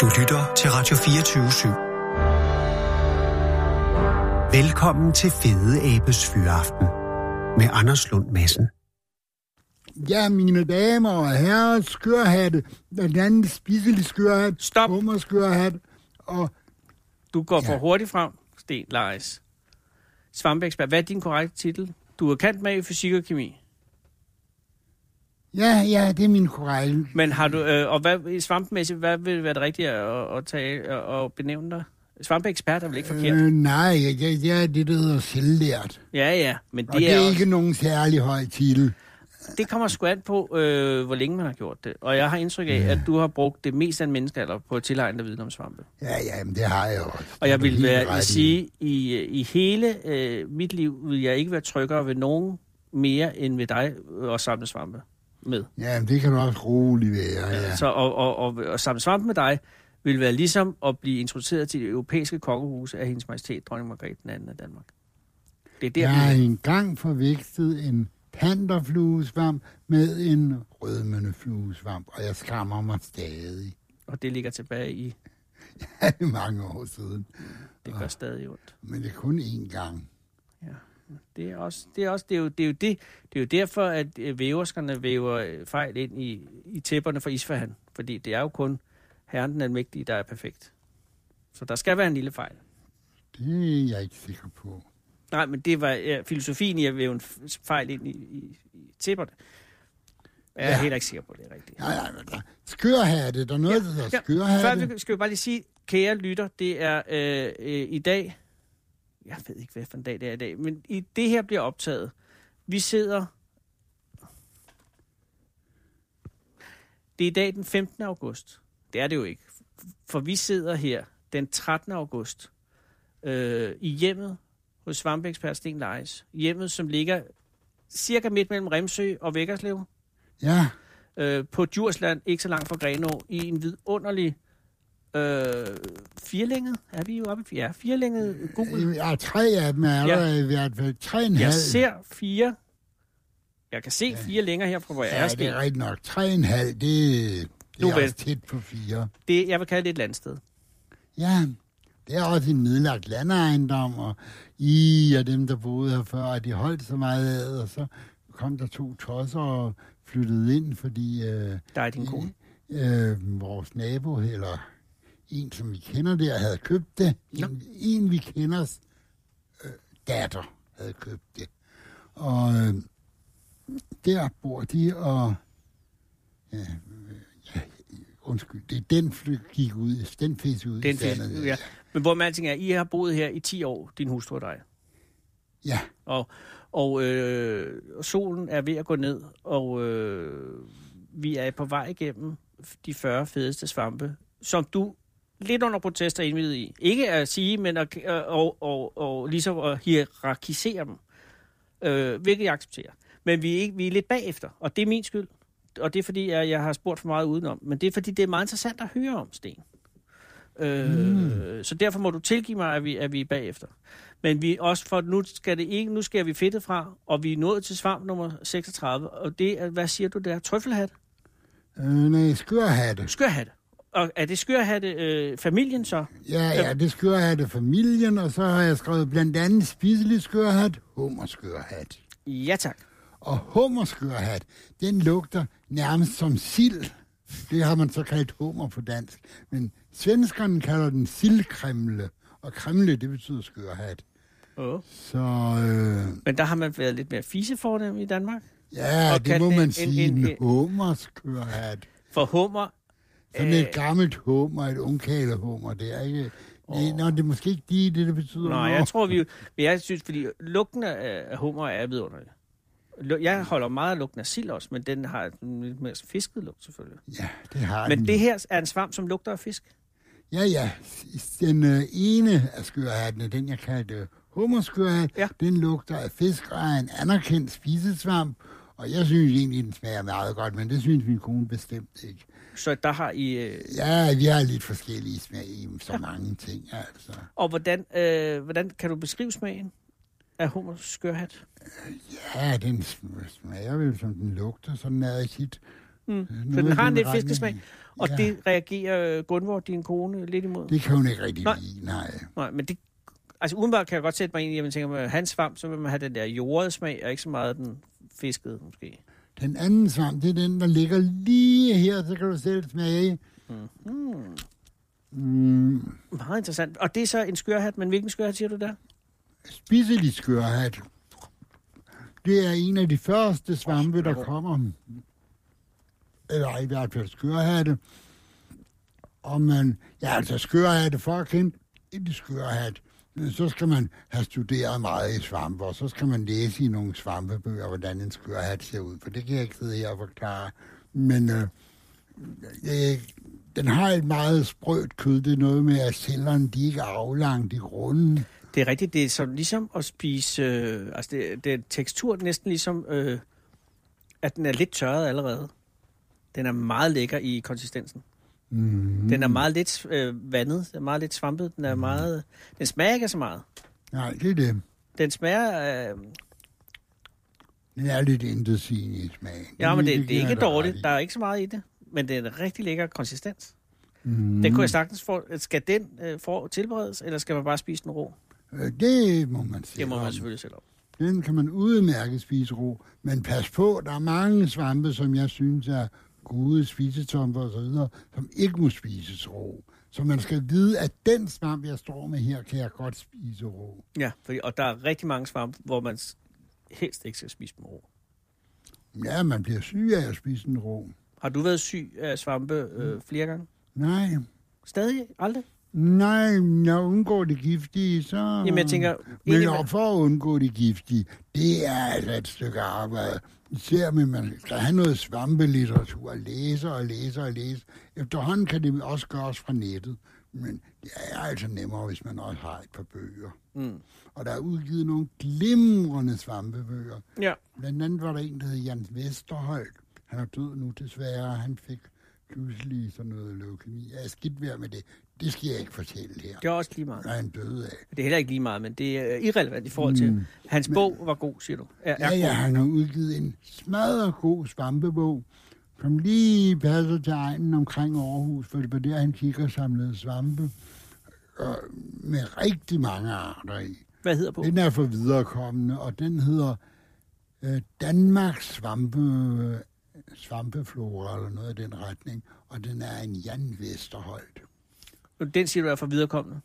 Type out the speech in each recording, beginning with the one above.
Du lytter til Radio 24 /7. Velkommen til Fede Abes Fyraften med Anders Lund Madsen. Ja, mine damer og herrer, skørhatte, blandt andet spiselig skørhat, Stop. hummerskørhat, og Du går for Ja. hurtigt frem, Sten Leis. Svampeekspert, hvad er din korrekte titel? Du er kant med i fysik og kemi. Ja, ja, det er min korrekte. Men har du, øh, og hvad, svampemæssigt, hvad vil være det rigtige at, at tage og, og benævne dig? Svampeekspert er vel ikke forkert? Øh, nej, jeg, jeg, er det, der hedder selvlært. Ja, ja, men Og det, det er, også, ikke nogen særlig høj titel. det kommer sgu an på, øh, hvor længe man har gjort det. Og jeg har indtryk af, at du har brugt det mest af en menneskealder på at tilegne dig viden om svampe. Ja, ja, men det har jeg også. Og jeg Det vil være, i. sige, i, i hele øh, mit liv vil jeg ikke være tryggere ved nogen mere end ved dig øh, at samle svampe med. Ja, det kan du også roligt være, ja. Så og, og, og, og samle svampe med dig vil være ligesom at blive introduceret til det europæiske kongehus af hendes majestæt, dronning Margrethe den anden af Danmark. Det er der, Jeg har engang forvekslet en panterfluesvamp med en rødmønnefluesvamp, og jeg skammer mig stadig. og det ligger tilbage i, Ja, mange år siden. det gør stadig ondt. Men det er kun én gang. Det er også, det er også, det er jo, det er jo, det, det er jo derfor, at øh, væverskerne væver øh, fejl ind i, i tæpperne for Isfahan. Fordi det er jo kun herren den almægtige, der er perfekt. Så der skal være en lille fejl. Det er jeg ikke sikker på. Nej, men det var ja, filosofien i at væve en fejl ind i, i, i tæpperne. Jeg er Ja. heller ikke sikker på, det er rigtigt. Nej, nej, men der skørhatte, der er noget, der hedder Før skørhatte. vi, skal vi bare lige sige, kære lytter, det er øh, øh, i dag, jeg ved ikke, hvad for en dag det er i dag, men i det her bliver optaget. Vi sidder, det er i dag den 15. august. Det er det jo ikke, for vi sidder her den 13. august øh, i hjemmet hos svampeekspert Sten Leis. Hjemmet, som ligger cirka midt mellem Remsø og Vækkerslev Ja, øh, på Djursland, ikke så langt fra Grenå, i en vidunderlig øh, firlænget. Er vi jo oppe i ja, firlænget gul? ja, tre af dem er Ja. der i hvert fald. Tre en halv. Jeg ser fire. Jeg kan se fire længere her fra, hvor jeg Ja, er. det Sten. er rigtigt nok. Tre en halv, det, det Nu er vel. også tæt på fire. Det, jeg vil kalde det et landsted. Ja, det er også en nedlagt landejendom, og I og dem, der boede her før, de holdt så meget af, og så kom der to tosser og flyttede ind, fordi øh, Der er din kone. øh, vores nabo, eller en, som vi kender der, havde købt det. En, en vi kenders øh, datter havde købt det. Og øh, der bor de, og ja, øh, ja, undskyld, det er den fly, gik ud, den fisk ud Den sandet. fik, ja. Men hvor man alting er, I har boet her i 10 år, din hustru og dig. ja. Og, og øh, solen er ved at gå ned, og øh, vi er på vej igennem de 40 fedeste svampe, som du lidt under protest er indvidet i. Ikke at sige, men at, og, og, og, og ligesom at hierarkisere dem, øh, hvilket jeg accepterer. Men vi er, ikke, vi er lidt bagefter, og det er min skyld. Og det er fordi, jeg, jeg har spurgt for meget udenom. Men det er fordi, det er meget interessant at høre om, Sten. Øh, mm. Så derfor må du tilgive mig, at vi, at vi er bagefter. Men vi også for nu skal det ikke, nu skal vi fedtet fra, og vi er nået til svamp nummer 36, og det er, hvad siger du der? Trøffelhat? Øh, nej, skørhatte. Skørhatte. Og er det skørhatte øh, familien så? Ja, ja, det skørhatte familien, og så har jeg skrevet blandt andet spiselig skørhat, hummerskørhat. Ja tak. Og hummerskørhat, den lugter nærmest som sild. Det har man så kaldt hummer på dansk. Men svenskerne kalder den sildkremle, og kremle, det betyder skørhat. Oh. Så øh, Men der har man været lidt mere fisefornem i Danmark. ja, Og det må man en- sige, en, en- en hummerskørhat. For hummer, Sådan Øh. et gammelt hummer, et ungkalehummer, det er ikke... Oh. Nå, det er måske ikke de, det, det betyder. nej, jeg tror vi, men jeg synes, fordi lugten af, hummer er vidunderlig. Jeg holder meget af lugten af sild også, men den har en lidt mere fisket lugt selvfølgelig. Ja, det har Men den det her er en svamp, som lugter af fisk. Ja, ja. Den øh, ene af skørhattene, den jeg kaldte hummerskørhat, Ja. den lugter af fisk og er en anerkendt spisesvamp. Og jeg synes egentlig, den smager meget godt, men det synes min kone bestemt ikke. Så der har I... Øh, Ja, vi har lidt forskellige smag i så mange ting, altså. og hvordan, øh, hvordan kan du beskrive smagen af hummers skørhat? Ja, den sm- smager vel, som den lugter, sådan er tit. Mm. Så den i har en lidt fiskesmag, og Ja. det reagerer øh, Gunvor, din kone, lidt imod. Det kan hun ikke rigtig Nej. lide, nej. Nej, men det... Altså udenbart kan jeg godt sætte mig ind i, at man tænker, med hans svamp, så vil man have den der jordede smag, og ikke så meget den fiskede, måske. Den anden svamp, det er den, der ligger lige her, så kan du selv smage. Mm. Mm, Meget interessant. Og det er så en skørhat, men hvilken skørhat siger du der? spiselig skørhat. Det er en af de første svampe, der kommer. Eller i hvert fald skørhatte. Og man, ja altså skørhatte, for at kende en skørhat, så skal man have studeret meget i svampe, og så skal man læse i nogle svampebøger, hvordan en skørhat ser ud, for det kan jeg ikke sidde her og forklare. Men øh, øh, den har et meget sprødt kød, det er noget med, at cellerne de ikke er aflangt, de er runde. Det er rigtigt, det er som, ligesom at spise... Øh, altså, det, det er tekstur næsten ligesom, øh, at den er lidt tørret allerede. Den er meget lækker i konsistensen. Mm. Den er meget lidt øh, vandet, den er meget lidt svampet, den er meget... Den smager ikke så meget. Nej, det er det. Den smager... Øh, Den er lidt intetsigende i smagen. ja, men det, det er giver ikke dårligt. Der er ikke så meget i det. Men det er en rigtig lækker konsistens. Mm. Den kunne jeg sagtens få... Skal den øh, for tilberedes, eller skal man bare spise den rå? Øh, Det må man sige. Det må man selvfølgelig selv om. Den kan man udmærket spise ro. Men pas på, der er mange svampe, som jeg synes er gode spisetomper og så videre, som ikke må spises rå. Så man skal vide, at den svamp, jeg står med her, kan jeg godt spise rå. Ja, fordi, og der er rigtig mange svampe, hvor man helst ikke skal spise dem rå. Ja, man bliver syg af at spise den rå. Har du været syg af svampe øh, flere gange? Nej, Stadig? Aldrig? Nej, jeg undgår det giftige, så... Jamen, jeg tænker... Men og for at undgå det giftige, det er altså et stykke arbejde. Især med, man skal have noget svampelitteratur, læse og læse og læse. Efterhånden kan det også gøres fra nettet, men det er altså nemmere, hvis man også har et par bøger. Mm. Og der er udgivet nogle glimrende svampebøger. Ja. Blandt andet var der en, der hed Jens Vesterholt. Han er død nu desværre. Han fik pludselig sådan noget leukemi. Jeg er skidt ved med det. Det skal jeg ikke fortælle her. Det er også lige meget. Hvad han døde af. Det er heller ikke lige meget, men det er irrelevant i forhold til... Mm. Hans bog var god, siger du. Er, er Ja, ja, han har udgivet en smadret god svampebog, som lige passer til egnen omkring Aarhus, for det var der, han kigger og samlede svampe og med rigtig mange arter i. Hvad hedder bogen? Den er for viderekommende, og den hedder øh, Danmarks svampe, svampeflora, eller noget i den retning, og den er en Jan Vesterholt. Den siger du er for viderekommende.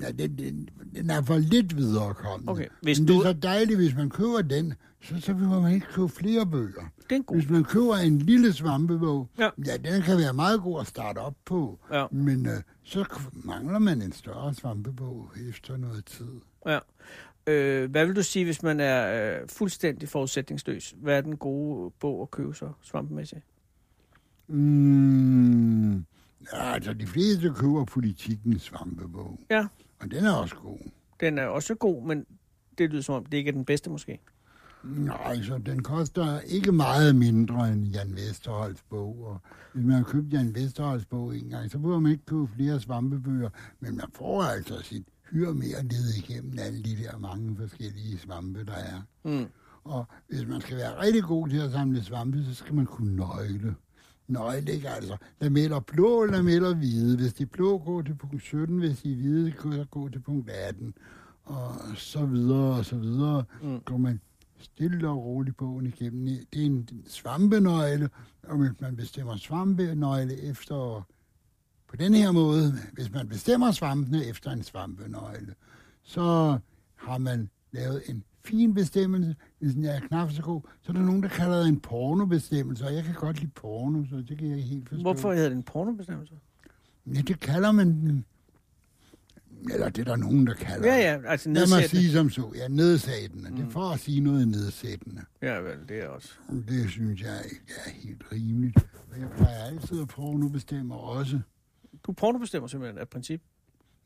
Ja, den, den, den er for lidt viderekommende. Okay, hvis Men det du- er så dejligt, hvis man køber den, så, så vil man ikke købe flere bøger. Det er en god. Hvis man køber en lille svampebog, Ja. ja, den kan være meget god at starte op på, Ja. men øh, så mangler man en større svampebog efter noget tid. Ja. Øh, hvad vil du sige, hvis man er øh, fuldstændig forudsætningsløs? Hvad er den gode bog at købe så svampemæssigt? Mm, ja, altså, de fleste køber politikens svampebog, Ja, og den er også god. den er også god, men det lyder som om, det ikke er den bedste måske. Nej, så den koster ikke meget mindre end Jan Vesterholds bog. Og hvis man har købt Jan Vesterholds bog en gang, så behøver man ikke købe flere svampebøger. Men man får altså sit hyre mere ned igennem alle de der mange forskellige svampe, der er. Mm. Og hvis man skal være rigtig god til at samle svampe, så skal man kunne nøgle. Nøgle, ikke altså. Lameller blå, lameller hvide. Hvis de blå, gå til punkt 17. Hvis de hvide, så gå til punkt 18. Og så videre, og så videre. Mm. Går man stille og roligt bogen igennem. Det er en svampenøgle, og hvis man bestemmer svampenøgle efter på den her måde, hvis man bestemmer svampene efter en svampenøgle, så har man lavet en fin bestemmelse. Hvis den er knap så god, så er der nogen, der kalder det en pornobestemmelse, og jeg kan godt lide porno, så det kan jeg helt forstå. Hvorfor hedder det en pornobestemmelse? Ja, det kalder man den. Eller det er der nogen, der kalder Ja, ja, altså Lad mig nedsættende. sige som så. Ja, nedsættende. Mm. Det er for at sige noget nedsættende. Ja, vel, det er også. Det synes jeg er helt rimeligt. Og jeg plejer altid at pornobestemme også. Du pornobestemmer simpelthen af princip.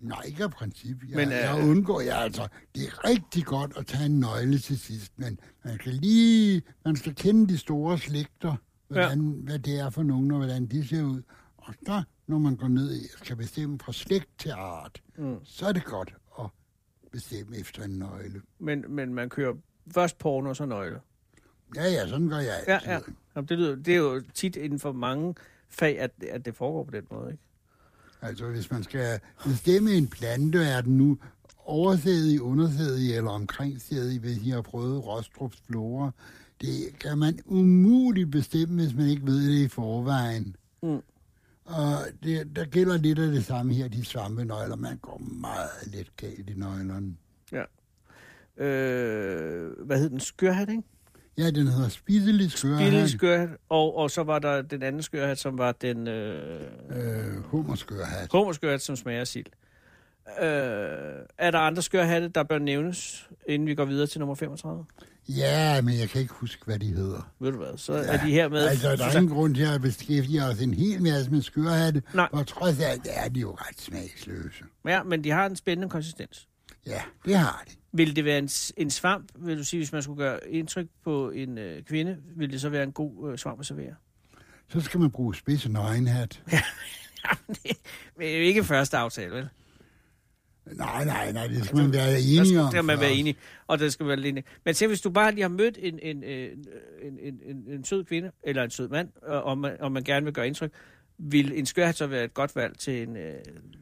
Nej, ikke af princip. Jeg, Men, øh, jeg undgår, jeg altså, det er rigtig godt at tage en nøgle til sidst, men man skal lige, man skal kende de store slægter, hvordan, ja. hvad det er for nogen, og hvordan de ser ud. Og så, når man går ned i, skal bestemme fra slægt til art, Mm. så er det godt at bestemme efter en nøgle. Men, men man kører først porno og så nøgle. Ja, ja, sådan gør jeg Ja, ja. Jamen, det, lyder, det er jo tit inden for mange fag, at, at det foregår på den måde, ikke? Altså, hvis man skal bestemme en plante, er den nu oversædig, undersædig eller omkringsædig, hvis I har prøvet Rostrups flora. Det kan man umuligt bestemme, hvis man ikke ved det i forvejen. Mm. Og det, der gælder lidt af det samme her, de svampenøgler. Man går meget let galt i nøglerne. Ja. Øh, hvad hed den? Skørhat, ikke? Ja, den hedder spiselig skørhat. Billig skørhat, og, og så var der den anden skørhat, som var den øh, Øh, hummerskørhat. hummerskørhat, som smager sild. Øh, er der andre skørhatte, der bør nævnes, inden vi går videre til nummer 35? Ja, men jeg kan ikke huske, hvad de hedder. Ved du hvad, så ja. er de her med. Altså, der er ingen grund til at beskæftige os en hel masse med skørhatte, Nej. og trods alt er de jo ret smagsløse. Ja, men de har en spændende konsistens. Ja, det har de. Vil det være en, en svamp, vil du sige, hvis man skulle gøre indtryk på en øh, kvinde, vil det så være en god øh, svamp at servere? Så skal man bruge spids og nøgenhat. Jamen, det er jo ikke første aftale, vel? Nej, nej, nej, det skal man være skal, om. der skal man være enig, og der skal være enig. Men se, hvis du bare lige har mødt en, en, øh, en, en, en, en sød kvinde, eller en sød mand, og, og, man, og man gerne vil gøre indtryk, vil en skørhat så være et godt valg til en, øh,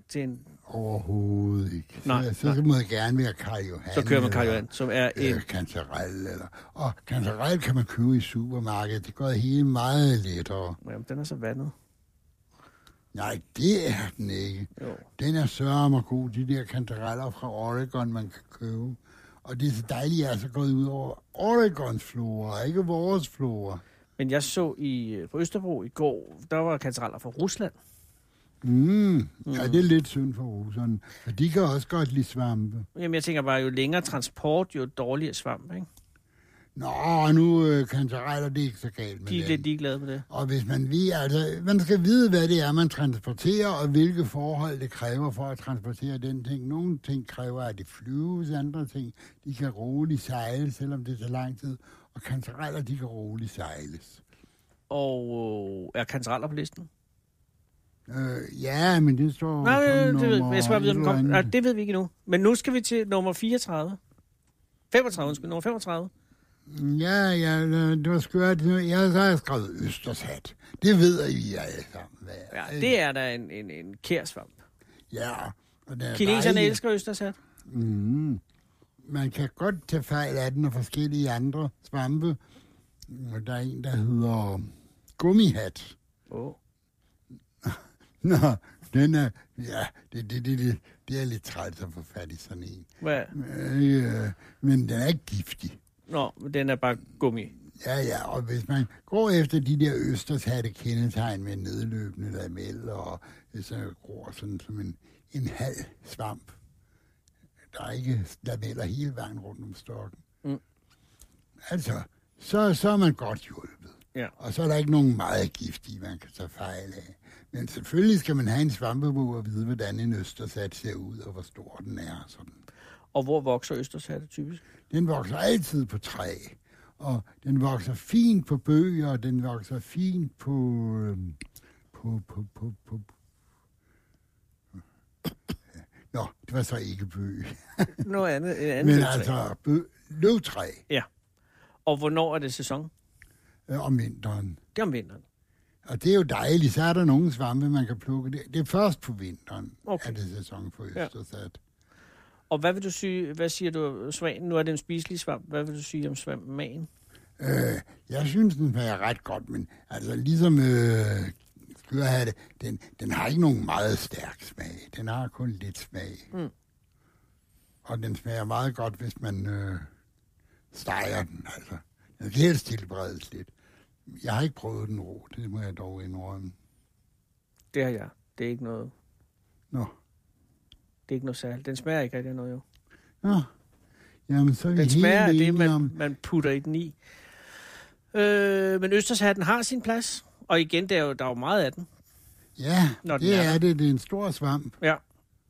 til en Overhovedet ikke. Nej, så, nej. så må det gerne være Karl Johan. så kører man Karl Johan, som er en... Øh, kantarel, eller... Og kantarel kan man købe i supermarkedet. Det gør det hele meget lettere. Jamen, den er så vandet. Nej, det er den ikke. Jo. Den er sørme god, de der kantareller fra Oregon, man kan købe. Og det er så dejligt, at jeg er så gået ud over Oregons flora, ikke vores flora. Men jeg så i, øh, på Østerbro i går, der var kantareller fra Rusland. Mm. Ja, det er lidt synd for russerne. Og de kan også godt lide svampe. Jamen, jeg tænker bare, jo længere transport, jo dårligere svamp, ikke? Nå, nu øh, kantareller, det er ikke så galt med De er lidt ligeglade med det. Og hvis man vil, altså, man skal vide, hvad det er, man transporterer, og hvilke forhold det kræver for at transportere den ting. Nogle ting kræver, at det flyves, andre ting, de kan roligt sejles, selvom det tager lang tid. Og kantareller, de kan roligt sejles. Og øh, er kantareller på listen? Øh, ja, men det står Nej, det, det ved, jeg skal vide, om kom. Nej, det ved vi ikke endnu. Men nu skal vi til nummer 34. 35, undskyld, nummer 35. Ja, ja, øh, det var skørt. Jeg så har jeg skrevet Østershat. Det ved I alle sammen, hvad er. Ja, det er da en, en, en kærsvamp. Ja, og er Kineserne dejlig. elsker Østersat. Mm. Man kan godt tage fejl af den og forskellige andre svampe. Og der er en, der hedder gummihat. Oh. Nå, den er, ja, det, det, det, det, det er lidt træt at få fat i sådan en. Hvad? Øh, men den er ikke giftig. Nå, den er bare gummi. Ja, ja, og hvis man går efter de der østershatte kendetegn med nedløbende lamel, og så gror sådan som en, en halv svamp, der er ikke lameller hele vejen rundt om stokken. Mm. Altså, så, så er man godt hjulpet. Ja. Og så er der ikke nogen meget giftige, man kan tage fejl af. Men selvfølgelig skal man have en svampebog og vide, hvordan en østersat ser ud, og hvor stor den er. og Sådan. Og hvor vokser Østersatte typisk? Den vokser altid på træ, og den vokser fint på bøger, og den vokser fint på... øhm, på, på, på, på Nå, det var så ikke bøg. Noget andet. En anden Men løvtræ. altså bø, løvtræ Ja. Og hvornår er det sæson? øh, om vinteren. Det er om vinteren. Og det er jo dejligt, så er der nogle svampe, man kan plukke. Det, det er først på vinteren, Okay. at det er sæson for Ja. Østersat. Og hvad vil du sige, hvad siger du, svanen? Nu er det en spiselig svamp. Hvad vil du sige om svampen? Øh, jeg synes, den smager ret godt, men altså ligesom øh, skørhatte, den, den har ikke nogen meget stærk smag. Den har kun lidt smag. Mm. Og den smager meget godt, hvis man øh, steger den. Altså, den skal helst tilberedes lidt. Jeg har ikke prøvet den rå, det må jeg dog indrømme. Det har jeg. Det er ikke noget, Nå, det er ikke noget særligt. Den smager ikke rigtig noget, jo. Nå. Jamen, så er vi Den smager af det, man, om... man putter i den i. Øh, men Østershatten har sin plads. Og igen, der er jo, der er jo meget af den. Ja, Når den det er er der. det. Det er en stor svamp. Ja.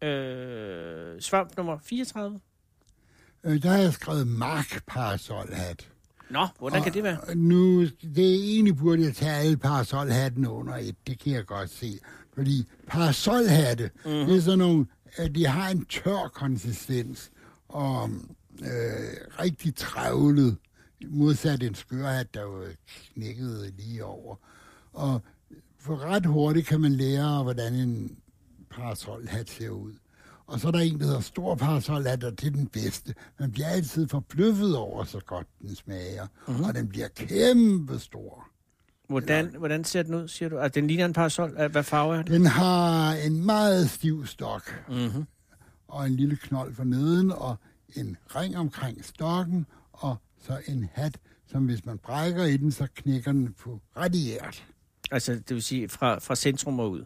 Øh, svamp nummer 34. Øh, der har jeg skrevet markparasolhat. Nå, hvordan kan det være? Og Nu, det er egentlig burde jeg tage alle parasolhattene under et, det kan jeg godt se. Fordi parasolhatte, Mhm. mm-hmm. det er sådan nogle, at de har en tør konsistens, og øh, rigtig travlet. modsat en skørhat, der jo knækkede lige over. Og for ret hurtigt kan man lære, hvordan en parasolhat ser ud. Og så er der en, der hedder stor parasolhat, og det er den bedste. Man bliver altid forbløffet over, så godt den smager. Mm-hmm. Og den bliver kæmpe stor. Hvordan, hvordan ser den ud, siger du? Altså, den ligner en parasol. Hvad farve er den? Den har en meget stiv stok, Mm-hmm. og en lille knold for neden, og en ring omkring stokken, og så en hat, som hvis man brækker i den, så knækker den på radiert. Altså, det vil sige fra, fra centrum og ud.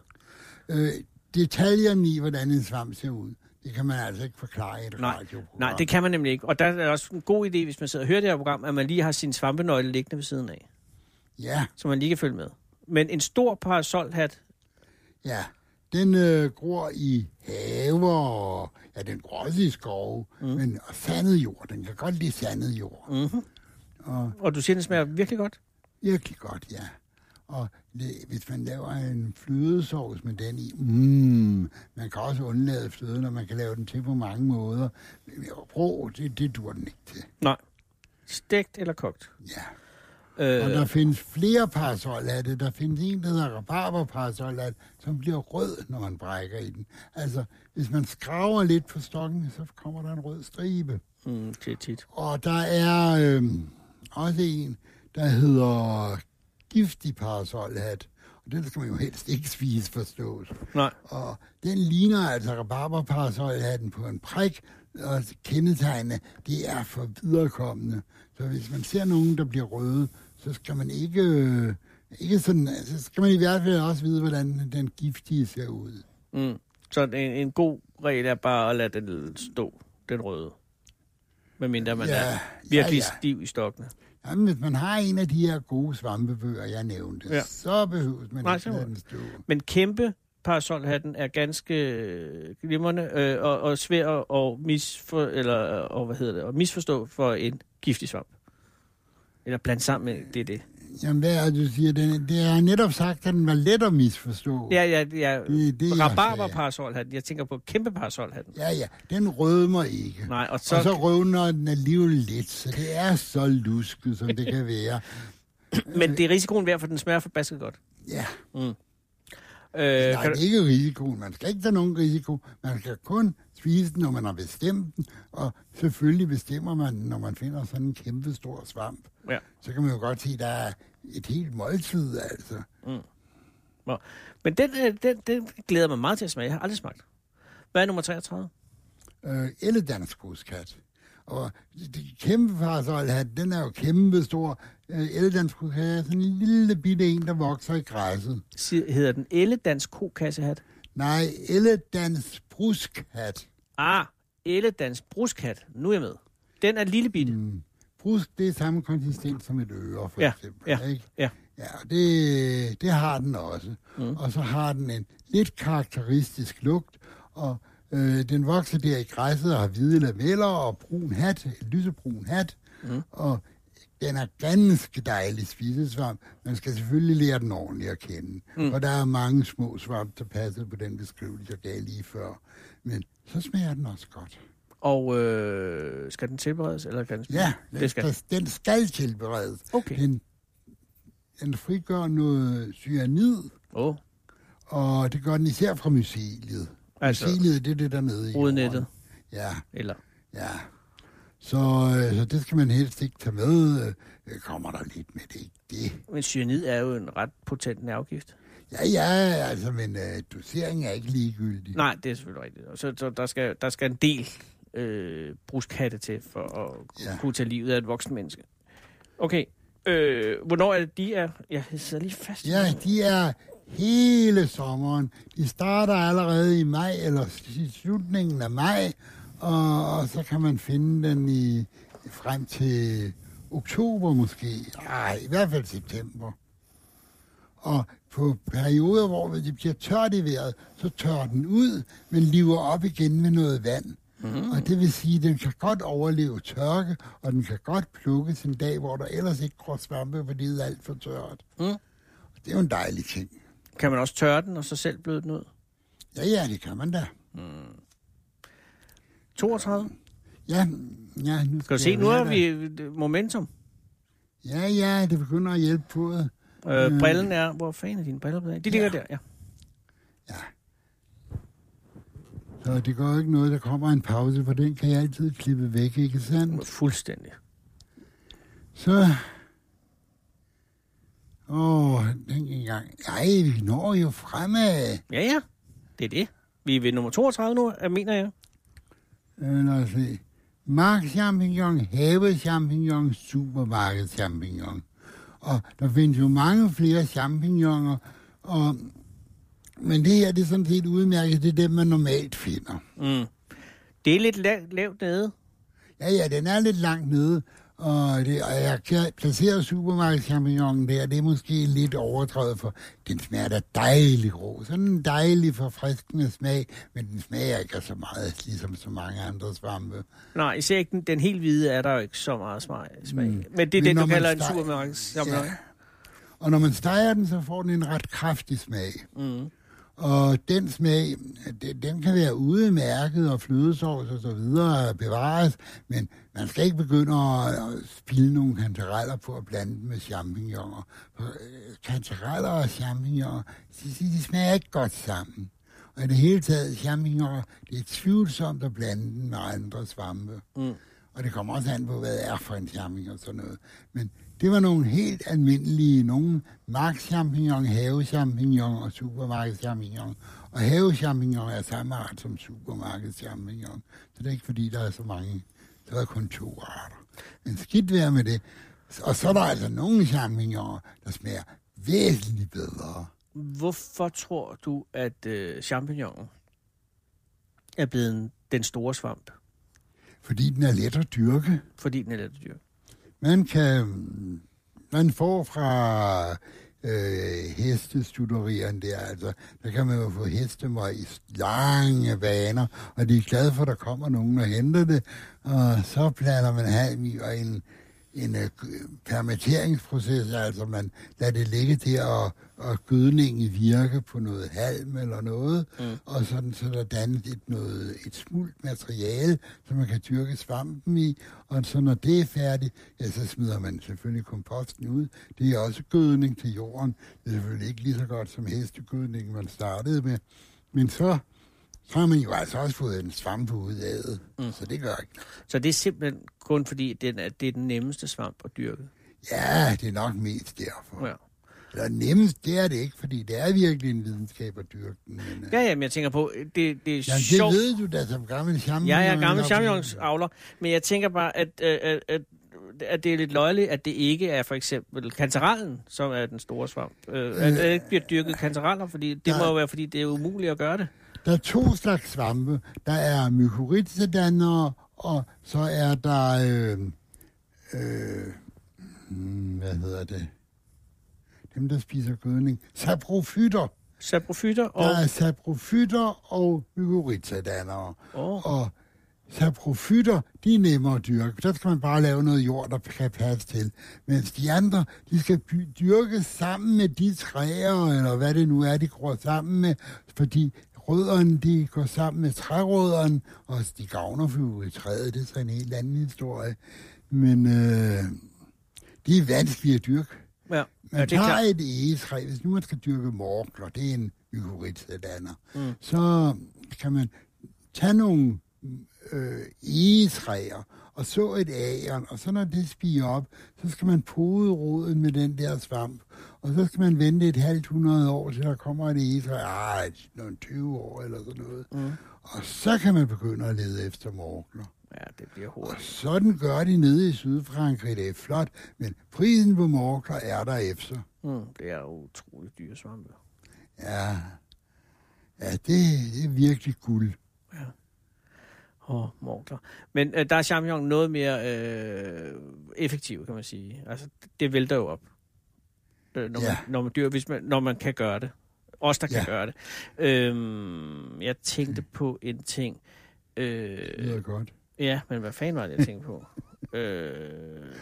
Øh, detaljerne i, hvordan en svamp ser ud, det kan man altså ikke forklare i et Nej, radioprogram. Nej, det kan man nemlig ikke. Og der er også en god idé, hvis man sidder og hører det her program, at man lige har sin svampenøgle liggende ved siden af, Ja, så man lige kan følge med. Men en stor parasolhat, ja. Den øh, gror i haver, og ja, den gror også i skove, mm. men og sandet jord. Den kan godt lide sandet jord. mm-hmm. Og og du siger, den smager virkelig godt. virkelig godt, ja. Og det, hvis man laver en flødesovs med den i, mm, man kan også undlade fløden, og man kan lave den til på mange måder. Men rå, det, det dur den ikke til. Nej. Stegt eller kogt. Ja. Og Øh, der findes flere parasollatte. Der findes en, der hedder rabarberparasollat, som bliver rød, når man brækker i den. Altså, hvis man skraver lidt på stokken, så kommer der en rød stribe. mm, det er tit. Og der er øh, også en, der hedder giftig parasolhat. Og den skal man jo helst ikke spise, forstås. Nej. Og den ligner altså rabarberparasolhatten på en prik, og kendetegnene, det er for viderekommende. Så hvis man ser nogen, der bliver røde, så skal man ikke, øh, ikke sådan, så skal man i hvert fald også vide, hvordan den giftige ser ud. Mm. Så en, en god regel er bare at lade den stå, den røde. Medmindre man Ja, er ja, virkelig ja. stiv i stokkene. Jamen, hvis man har en af de her gode svampebøger, jeg nævnte, Ja. så behøver man Nej, ikke lade den stå. Men kæmpe parasolhatten er ganske øh, glimrende øh, og, og svær at misfor, eller, og, hvad hedder det, at misforstå for en giftig svamp. Eller blandt sammen med det det. Jamen, hvad er det, du siger? Den, det har netop sagt, at den var let at misforstå. Ja, ja, ja. Det er det, jeg Rabarber sagde. parasolhatten. Jeg tænker på kæmpe parasolhatten. Ja, ja, den rødmer ikke. Nej, og Så... Og så røvner den alligevel lidt, så det er så lusket, som det kan være. men det er risikoen værd, for den smager forbasket godt. Ja, Øh, nej, kan det er ikke risikoen. Man skal ikke tage nogen risiko. Man skal kun spise den, når man har bestemt den. Og selvfølgelig bestemmer man den, når man finder sådan en kæmpe stor svamp. Ja. Så kan man jo godt se, at der er et helt måltid, altså. men den, øh, den, den glæder mig meget til at smage. Jeg har aldrig smagt. Hvad er nummer 33? øh, elledanskuskat. Og det kæmpe parasolhat, den er jo kæmpe stor. Øh, elledanskuskat er sådan en lille bitte en, der vokser i græsset. Hedder den Elledans kokassehat? Nej, elledans bruskat. Ah, Elledans bruskat. Nu er jeg med. Den er lille bitte. Mm. Brusk, det er samme konsistens som et øre, for Ja, eksempel. ja, ikke? ja. Ja, det, det har den også. Mm. Og så har den en lidt karakteristisk lugt, og øh, den vokser der i græsset og har hvide lameller og brun hat, lysebrun hat, mm. og den er ganske dejlig spisesvamp. Man skal selvfølgelig lære den ordentligt at kende. Mm. Og der er mange små svamp, der passer på den beskrivelse, jeg gav lige før. Men så smager den også godt. Og øh, skal den tilberedes, eller kan den spises? Ja, det den skal. skal, den skal tilberedes. Okay. Den, den frigør noget cyanid, oh, og det gør den især fra myceliet. Altså, myceliet, det er det der nede i rodnettet. Ja, eller... ja. Så, øh, så det skal man helst ikke tage med. Øh, kommer der lidt med det, ikke det? Men cyanid er jo en ret potent nervegift. Ja, ja, altså, men øh, doseringen er ikke ligegyldig. Nej, det er selvfølgelig rigtigt. Og Så, så der, skal, der skal en del øh, bruskatte til for at Ja. ja. kunne tage livet af et voksen menneske. Okay. Øh, hvornår er det, de er? Jeg sidder lige fast. Ja, de er hele sommeren. De starter allerede i maj, eller i slutningen af maj, og, og så kan man finde den i frem til oktober måske. Ej, i hvert fald september. Og på perioder, hvor det bliver tørt i vejret, så tørrer den ud, men lever op igen med noget vand. Mm. Og det vil sige, at den kan godt overleve tørke, og den kan godt plukkes en dag, hvor der ellers ikke gror svampe, fordi det er alt for tørt. Mm. Det er jo en dejlig ting. Kan man også tørre den, og så selv bløde den ud? Ja, ja, det kan man da. 32? Ja, ja nu Skal du se, nu har vi momentum. Ja, ja, det begynder at hjælpe på det. Øh, Mm. brillen er... Hvor fanden er dine briller? De ligger Ja. der, ja. Så det gør ikke noget, der kommer en pause, for den kan jeg altid klippe væk, ikke sandt? Fuldstændig. Så... Åh, den gang. Ej, vi når jo fremad. Ja, ja. Det er det. Vi er ved nummer 32 nu, mener jeg. Øh, lad os se. Markchampignon, havechampignon, supermarkedschampignon. Og der findes jo mange flere champignoner, og, men det her det er sådan set udmærket, det er dem, man normalt finder. Mm. Det er lidt lavt, lavt nede. Ja, ja, den er lidt langt nede, og, det, og jeg kan placere supermarkedschampignonen der, det er måske lidt overdrevet, for den smager da dejlig rå. Sådan en dejlig, forfriskende smag, men den smager ikke så meget, ligesom så mange andre svampe. Nej, især ikke den, den helt hvide er der jo ikke så meget smag. Mm. Men det er Men det, når du kalder en steg- supermarkeds. Ja. Ja. Og når man steger den, så får den en ret kraftig smag. Mm. Og den smag, den, den kan være udmærket, og flødesovs og så videre bevares, men man skal ikke begynde at, at spille nogle kantereller på at blande dem med champignoner. Øh, kantereller og champignoner, de, de, de smager ikke godt sammen. Og i det hele taget, champignoner, det er tvivlsomt at blande dem med andre svampe. Mm. Og det kommer også an på, hvad det er for en champignon og sådan noget. Men det var nogle helt almindelige, nogle markchampignon, havechampignon og supermarkedschampignon. Og havechampignon er samme art som supermarkedschampignon. Så det er ikke fordi, der er så mange. Der er kun to arter. Men skidt være med det. Og så er der altså nogle champignoner, der smager væsentligt bedre. Hvorfor tror du, at øh, champignonen er blevet en- den store svamp? Fordi den er let at dyrke. Fordi den er let at dyrke. Man kan, man får fra øh, hestestuderieren der, altså, der kan man jo få hestemøg i lange vaner, og de er glade for, at der kommer nogen og henter det, og så blander man halm i, og en, en øh, permitteringsproces, altså man lader det ligge der, og, og gødningen virke på noget halm eller noget, Mm. og sådan, så der dannes et, noget, et smult materiale, som man kan dyrke svampen i, og så når det er færdigt, ja, så smider man selvfølgelig komposten ud. Det er også gødning til jorden. Det er selvfølgelig ikke lige så godt som hestegødning, man startede med. Men så, så har man jo altså også fået en svampe ud af det, Mm. så det gør ikke. Så det er simpelthen kun fordi, den er, det er den nemmeste svamp at dyrke. Ja, det er nok mest derfor. Ja. Eller nemmest, det er det ikke, fordi det er virkelig en videnskab at dyrke den. Men, øh, Ja, ja, men jeg tænker på, det, det er ja, det sjovt. ved du da som gammel champignon. Jeg er gammel champignonsavler, men jeg tænker bare, at, øh, at, at, at det er lidt løjeligt, at det ikke er for eksempel kantarellen, som er den store svamp. Øh, at der ikke bliver dyrket kantareller, fordi det Nej. må jo være, fordi det er umuligt at gøre det. Der er to slags svampe. Der er mykorrhizadannere, og så er der... Øh, øh, hmm, hvad hedder det? Dem, der spiser gødning. Saprofytter. Saprofytter og... Der er saprofytter og mykorrhizadannere. Oh, Og saprofytter, de er nemmere at dyrke. Der skal man bare lave noget jord, der kan passe til. Mens de andre, de skal dyrkes sammen med de træer, eller hvad det nu er, de gror sammen med. Fordi rødderne, de går sammen med trærødderne, og de gavner for træet. Det er så en helt anden historie. Men øh, de er vanskelige at dyrke. ja. Man det er tager et egetræ, hvis nu man skal dyrke morkler, det er en mykorrhizadanner, Mm. mm. så kan man tage nogle øh, egetræer og så et æren, og så når det spiger op, så skal man pode roden med den der svamp, og så skal man vente et halvt hundrede år, til der kommer et egetræ, ah, nogle 20 år eller sådan noget, Mm. Og så kan man begynde at lede efter morkler. Ja, det bliver Og hurtigt. sådan gør de nede i Sydfrankrig, det er flot, men prisen på morkler er der efter. Mm, det er utroligt dyre svampe. Ja, ja det, det er virkelig guld. Og morkler. Men øh, der er champignon noget mere øh, effektiv, kan man sige. Altså, det vælter jo op, øh, når, man, Ja. når, man dyr, hvis man, når man kan gøre det. Os, der kan Ja. gøre det. Øhm, jeg tænkte på en ting. Øh, Det lyder godt. ja, men hvad fanden var det, jeg tænkte på? øh,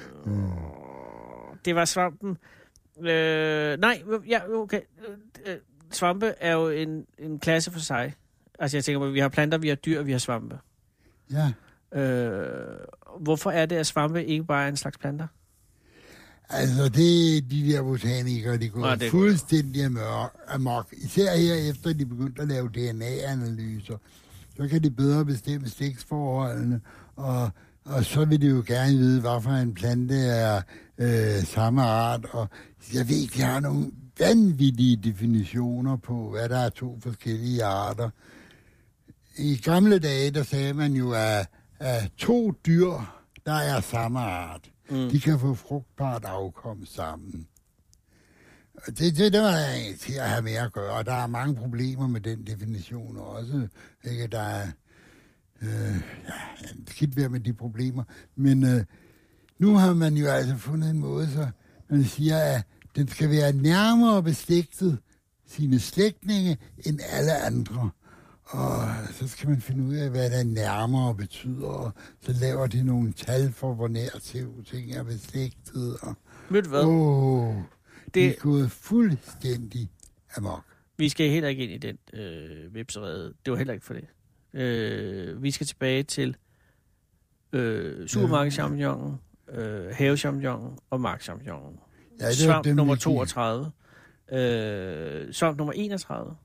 det var svampen. Øh, nej, ja, okay. Øh, svampe er jo en, en klasse for sig. Altså, jeg tænker på, vi har planter, vi har dyr, vi har svampe. Ja, Øh, hvorfor er det, at svampe ikke bare er en slags planter? Altså, det de der botanikere, de går Nej, det fuldstændig amok, amok. Især her efter, de begyndte at lave DNA-analyser. Så kan de bedre bestemme stiksforholdene, og, og så vil de jo gerne vide, hvorfor en plante er øh, samme art. Og jeg ved, de har nogle vanvittige definitioner på, hvad der er to forskellige arter. I gamle dage, der sagde man jo, at, at to dyr, der er samme art, mm. de kan få frugtbart afkom sammen. Det, det, det var der egentlig til at have med at gøre, og der er mange problemer med den definition også. Ikke? Der er øh, ja, skidt ved med de problemer. Men øh, nu har man jo altså fundet en måde, så man siger, at den skal være nærmere beslægtet sine slægtninge end alle andre. Og så skal man finde ud af, hvad der nærmere betyder, og så laver de nogle tal for, hvor nær ting er beslægtet. Og, Ved du hvad? åh, det... Det- er gået fuldstændig amok. Vi skal heller ikke ind i den øh, webserede. Det var heller ikke for det. Øh, vi skal tilbage til øh, supermarkedschampignongen, øh, havechampignongen og markchampignonen. Ja, det Svamp nummer vi- 32. Øh, svamp nummer 31.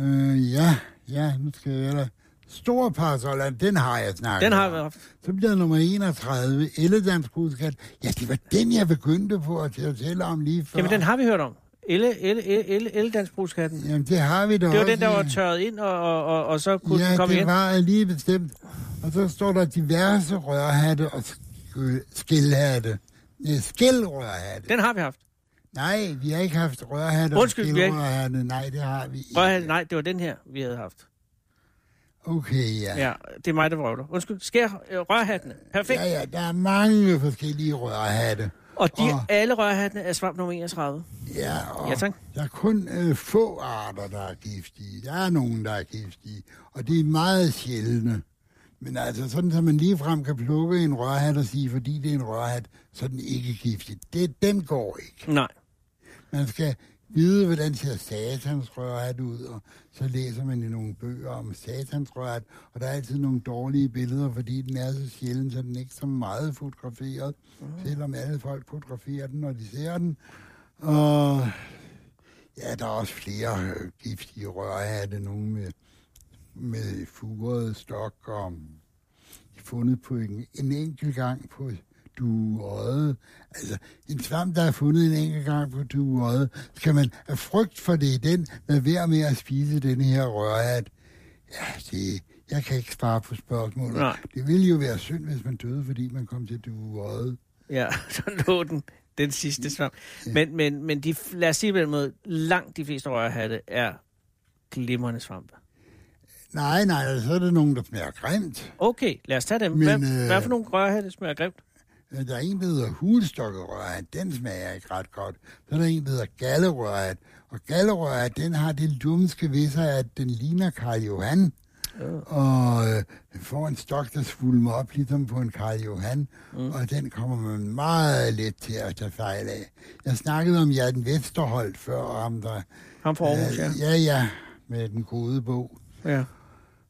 Øh, ja, ja, nu skal jeg da. Stor parasolland, den har jeg snakket Den har vi haft. Så bliver der nummer 31, Elledansbrudskat. Ja, det var den, jeg begyndte på at tælle om lige før. Jamen, den har vi hørt om. Elle, elle, elle, dansbrugskatten. Jamen, det har vi da Det var også. den, der var ja. tørret ind, og, og, og, og så kunne Ja, den komme det ind. var lige bestemt. Og så står der diverse rørhatte og sk- skildhatte. Ja, skældrørhatte. Den har vi haft. Nej, vi har ikke haft rørhatte Undskyld, og vi har ikke-. Nej, det har vi ikke. Rørhat, nej, det var den her, vi havde haft. Okay, ja. Ja, det er mig, der vrøvler. Undskyld, skær øh, rørhattene. Perfekt. Ja, ja, der er mange forskellige rørhatte. Og de, Og- alle rørhattene er svamp nummer 31. Ja, og Ja, tak. der er kun øh, få arter, der er giftige. Der er nogen, der er giftige, og det er meget sjældne. Men altså, sådan så man ligefrem kan plukke en rørhat og sige, fordi det er en rørhat, så er den ikke giftig. Det, den går ikke. Nej. Man skal vide, hvordan ser satans rørhat ud, og så læser man i nogle bøger om satans rørhat, og der er altid nogle dårlige billeder, fordi den er så sjælden, så den er ikke så meget fotograferet, mm. selvom alle folk fotograferer den, når de ser den. Og ja, der er også flere øh, giftige rørhatte, nogle med, med furet stok, og fundet på en, en enkelt gang på dueøjet. Altså, en svamp, der er fundet en enkelt gang på dueøjet, skal man af frygt for det den, lade være med at spise den her rørhat. Ja, det, jeg kan ikke svare på spørgsmålet. Nej. Det ville jo være synd, hvis man døde, fordi man kom til dueøjet. Ja, så lå den, den sidste svamp. Men, men, men de, lad os sige på den måde, langt de fleste rørhatte er glimrende svampe. Nej, nej, så er der nogen, der smager grimt. Okay, lad os tage dem. Men, hvad, øh, hvad for nogle rørhatte smager grimt? Øh, Der er en, der hedder hulstokkerørhat. Den smager ikke ret godt. Så er der en, der hedder gallerørhat. Og gallerørhat, den har det lumske ved sig, at den ligner Karl Johan. Og øh, får en stok, der svulmer op, ligesom på en Karl Johan. Mm. Og den kommer man meget let til at tage fejl af. Jeg snakkede om Jan Vesterholt før, om der... Ham fra Aarhus, ja. Øh, ja, ja, med den gode bog. ja.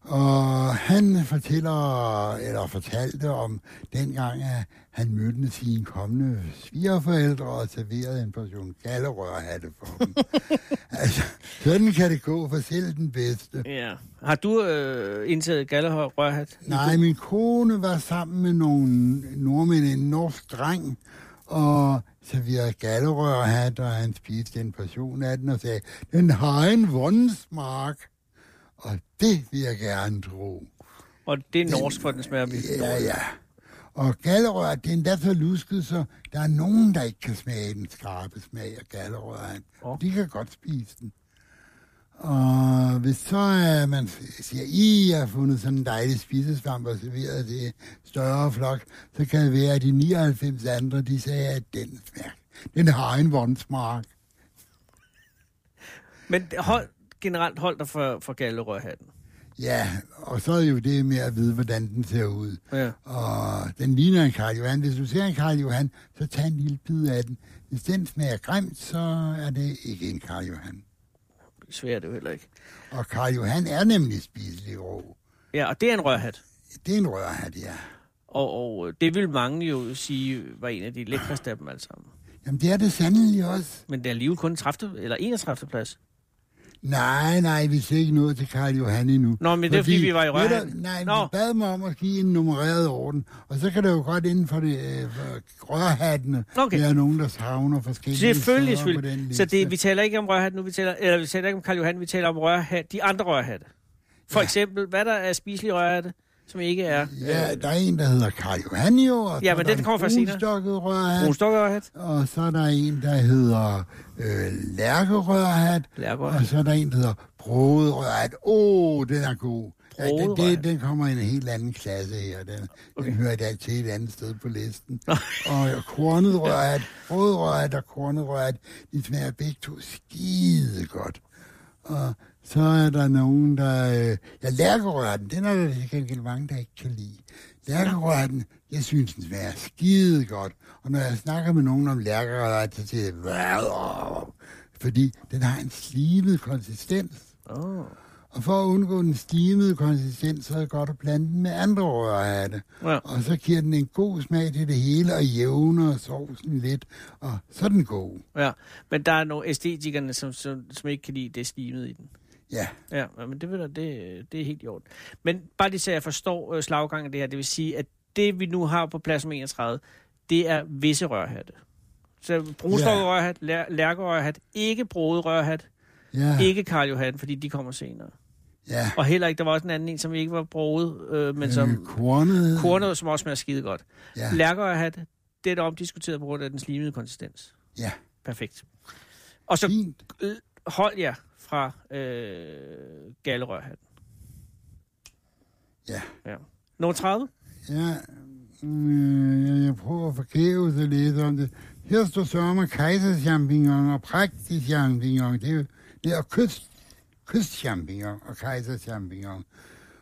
Og han fortæller, eller fortalte om dengang, at han mødte sine kommende svigerforældre og serverede en portion gallerørhatte for dem. altså, sådan kan det gå for selv den bedste. ja. Har du øh, indtaget gallerørhat? Nej, min kone var sammen med nogle nordmænd, en norsk dreng, og serverede gallerørhat, og han spiste en portion af den og sagde, den har en vondsmag. Og det vil jeg gerne tro. Og det er norsk, for den smager virkelig Ja, ja. Og gallerør, det er endda så lusket, så der er nogen, der ikke kan smage den skarpe smag af gallerøren. Åh. De kan godt spise den. Og hvis så er man siger, I har fundet sådan en dejlig spisesvamp og serveret det større flok, så kan det være, at de 99 andre, de sagde, at den smager. Den har en vondsmag. Men hold, generelt hold dig for, for gallerørhatten. Ja, og så er jo det med at vide, hvordan den ser ud. Ja. Og den ligner en Karl Johan. Hvis du ser en Karl Johan, så tag en lille bid af den. Hvis den smager grimt, så er det ikke en Karl Johan. Svært er det jo heller ikke. Og Karl Johan er nemlig spiselig rå. Ja, og det er en rørhat. Det er en rørhat, ja. Og, og det vil mange jo sige var en af de lækreste af dem alle sammen. Jamen, det er det sandelig også. Men det er alligevel kun 30, eller 31. plads. Nej, nej, vi ser ikke noget til Karl Johan endnu. Nå, men det er fordi, vi var i Rørhatten. Nej, Nå. vi bad mig om at give en nummereret orden, og så kan det jo godt inden for, det, øh, for rørhattene Okay. være nogen, der savner forskellige Selvfølgelig, på den liste. Så det, vi taler ikke om rørhat nu, vi taler, eller vi taler ikke om Karl Johan, vi taler om rørhat, de andre rørhatte. For Ja. eksempel, hvad der er spiselige rørhatte, som ikke er Ja, der er en, der hedder Karl Johan jo, og Ja, men den en kommer først senere. brunstokket rørhat, brunstokkerhat. og så er der en, der hedder øh, lærkerørhat, Lærkerørhat. og så er der en, der hedder broderørhat. Åh, oh, den er god. Ja, den, den, den kommer i en helt anden klasse her. Den, okay. Den hører der til et andet sted på listen. og kornet rørhat, rødrørhat og kornet rørhat, de smager begge to skide godt. Og så er der nogen, der... Øh, ja, lærkerørhatten, den er der til gengæld mange, der ikke kan lide. Lærkerørhatten, jeg synes, den smager skide godt. Og når jeg snakker med nogen om lærkerørhat, så siger jeg... "Hvad?" Fordi den har en slimet konsistens. Oh. Og for at undgå den slimede konsistens, så er det godt at blande den med andre rørhatte. Ja. Og så giver den en god smag til det hele, og jævner sovsen lidt, og så er den god. Ja, men der er nogle æstetikerne, som, som, som ikke kan lide det slimet i den. Ja, Ja, men det, ved du, det, det er helt i orden. Men bare lige så jeg forstår øh, slaggangen det her, det vil sige, at det vi nu har på plads nummer 31, det er visse rørhatte. Så brunstokkerørhat, lær, lærkerørhat, ikke broderørhat, ja, ikke Karl Johan, fordi de kommer senere. ja. Og heller ikke, der var også en anden en, som ikke var broet, øh, men som Øh, kornet. kornet, som også smager skide godt. Ja, Lærkerørhat, det er der omdiskuteret på grund af den slimede konsistens. ja. Perfekt. Og så Fint. hold jer fra øh, gallerørhatten. Ja. ja. Nummer 30? Ja, øh, jeg- prøver at læse om det. Her står sørme kejserchampignon og praktisk champignon. Det er det er kyst, kystchampignon og kejserchampignon.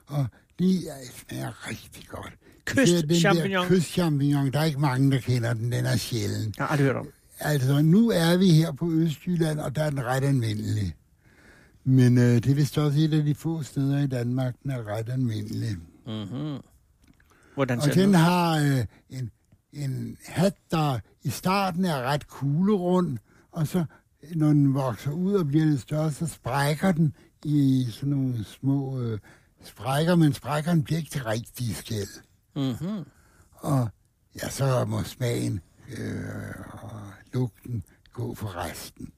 Og de er, smager rigtig godt. Kystchampignon. Kystchampignon, der er ikke mange, der kender den. Den er sjælden. Jeg har aldrig hørt om. Altså, nu er vi her på Østjylland, og der er den ret anvendelig. Men øh, det er vist også et af de få steder i Danmark, den er ret anvendelig. Mm-hmm. Hvordan Og den ud? har øh, en, en hat, der i starten er ret kuglerund, og så når den vokser ud og bliver lidt større, så sprækker den i sådan nogle små øh, sprækker, men sprækkerne bliver ikke til rigtige skæld. Mm-hmm. Og ja, så må smagen øh, og lugten gå for resten.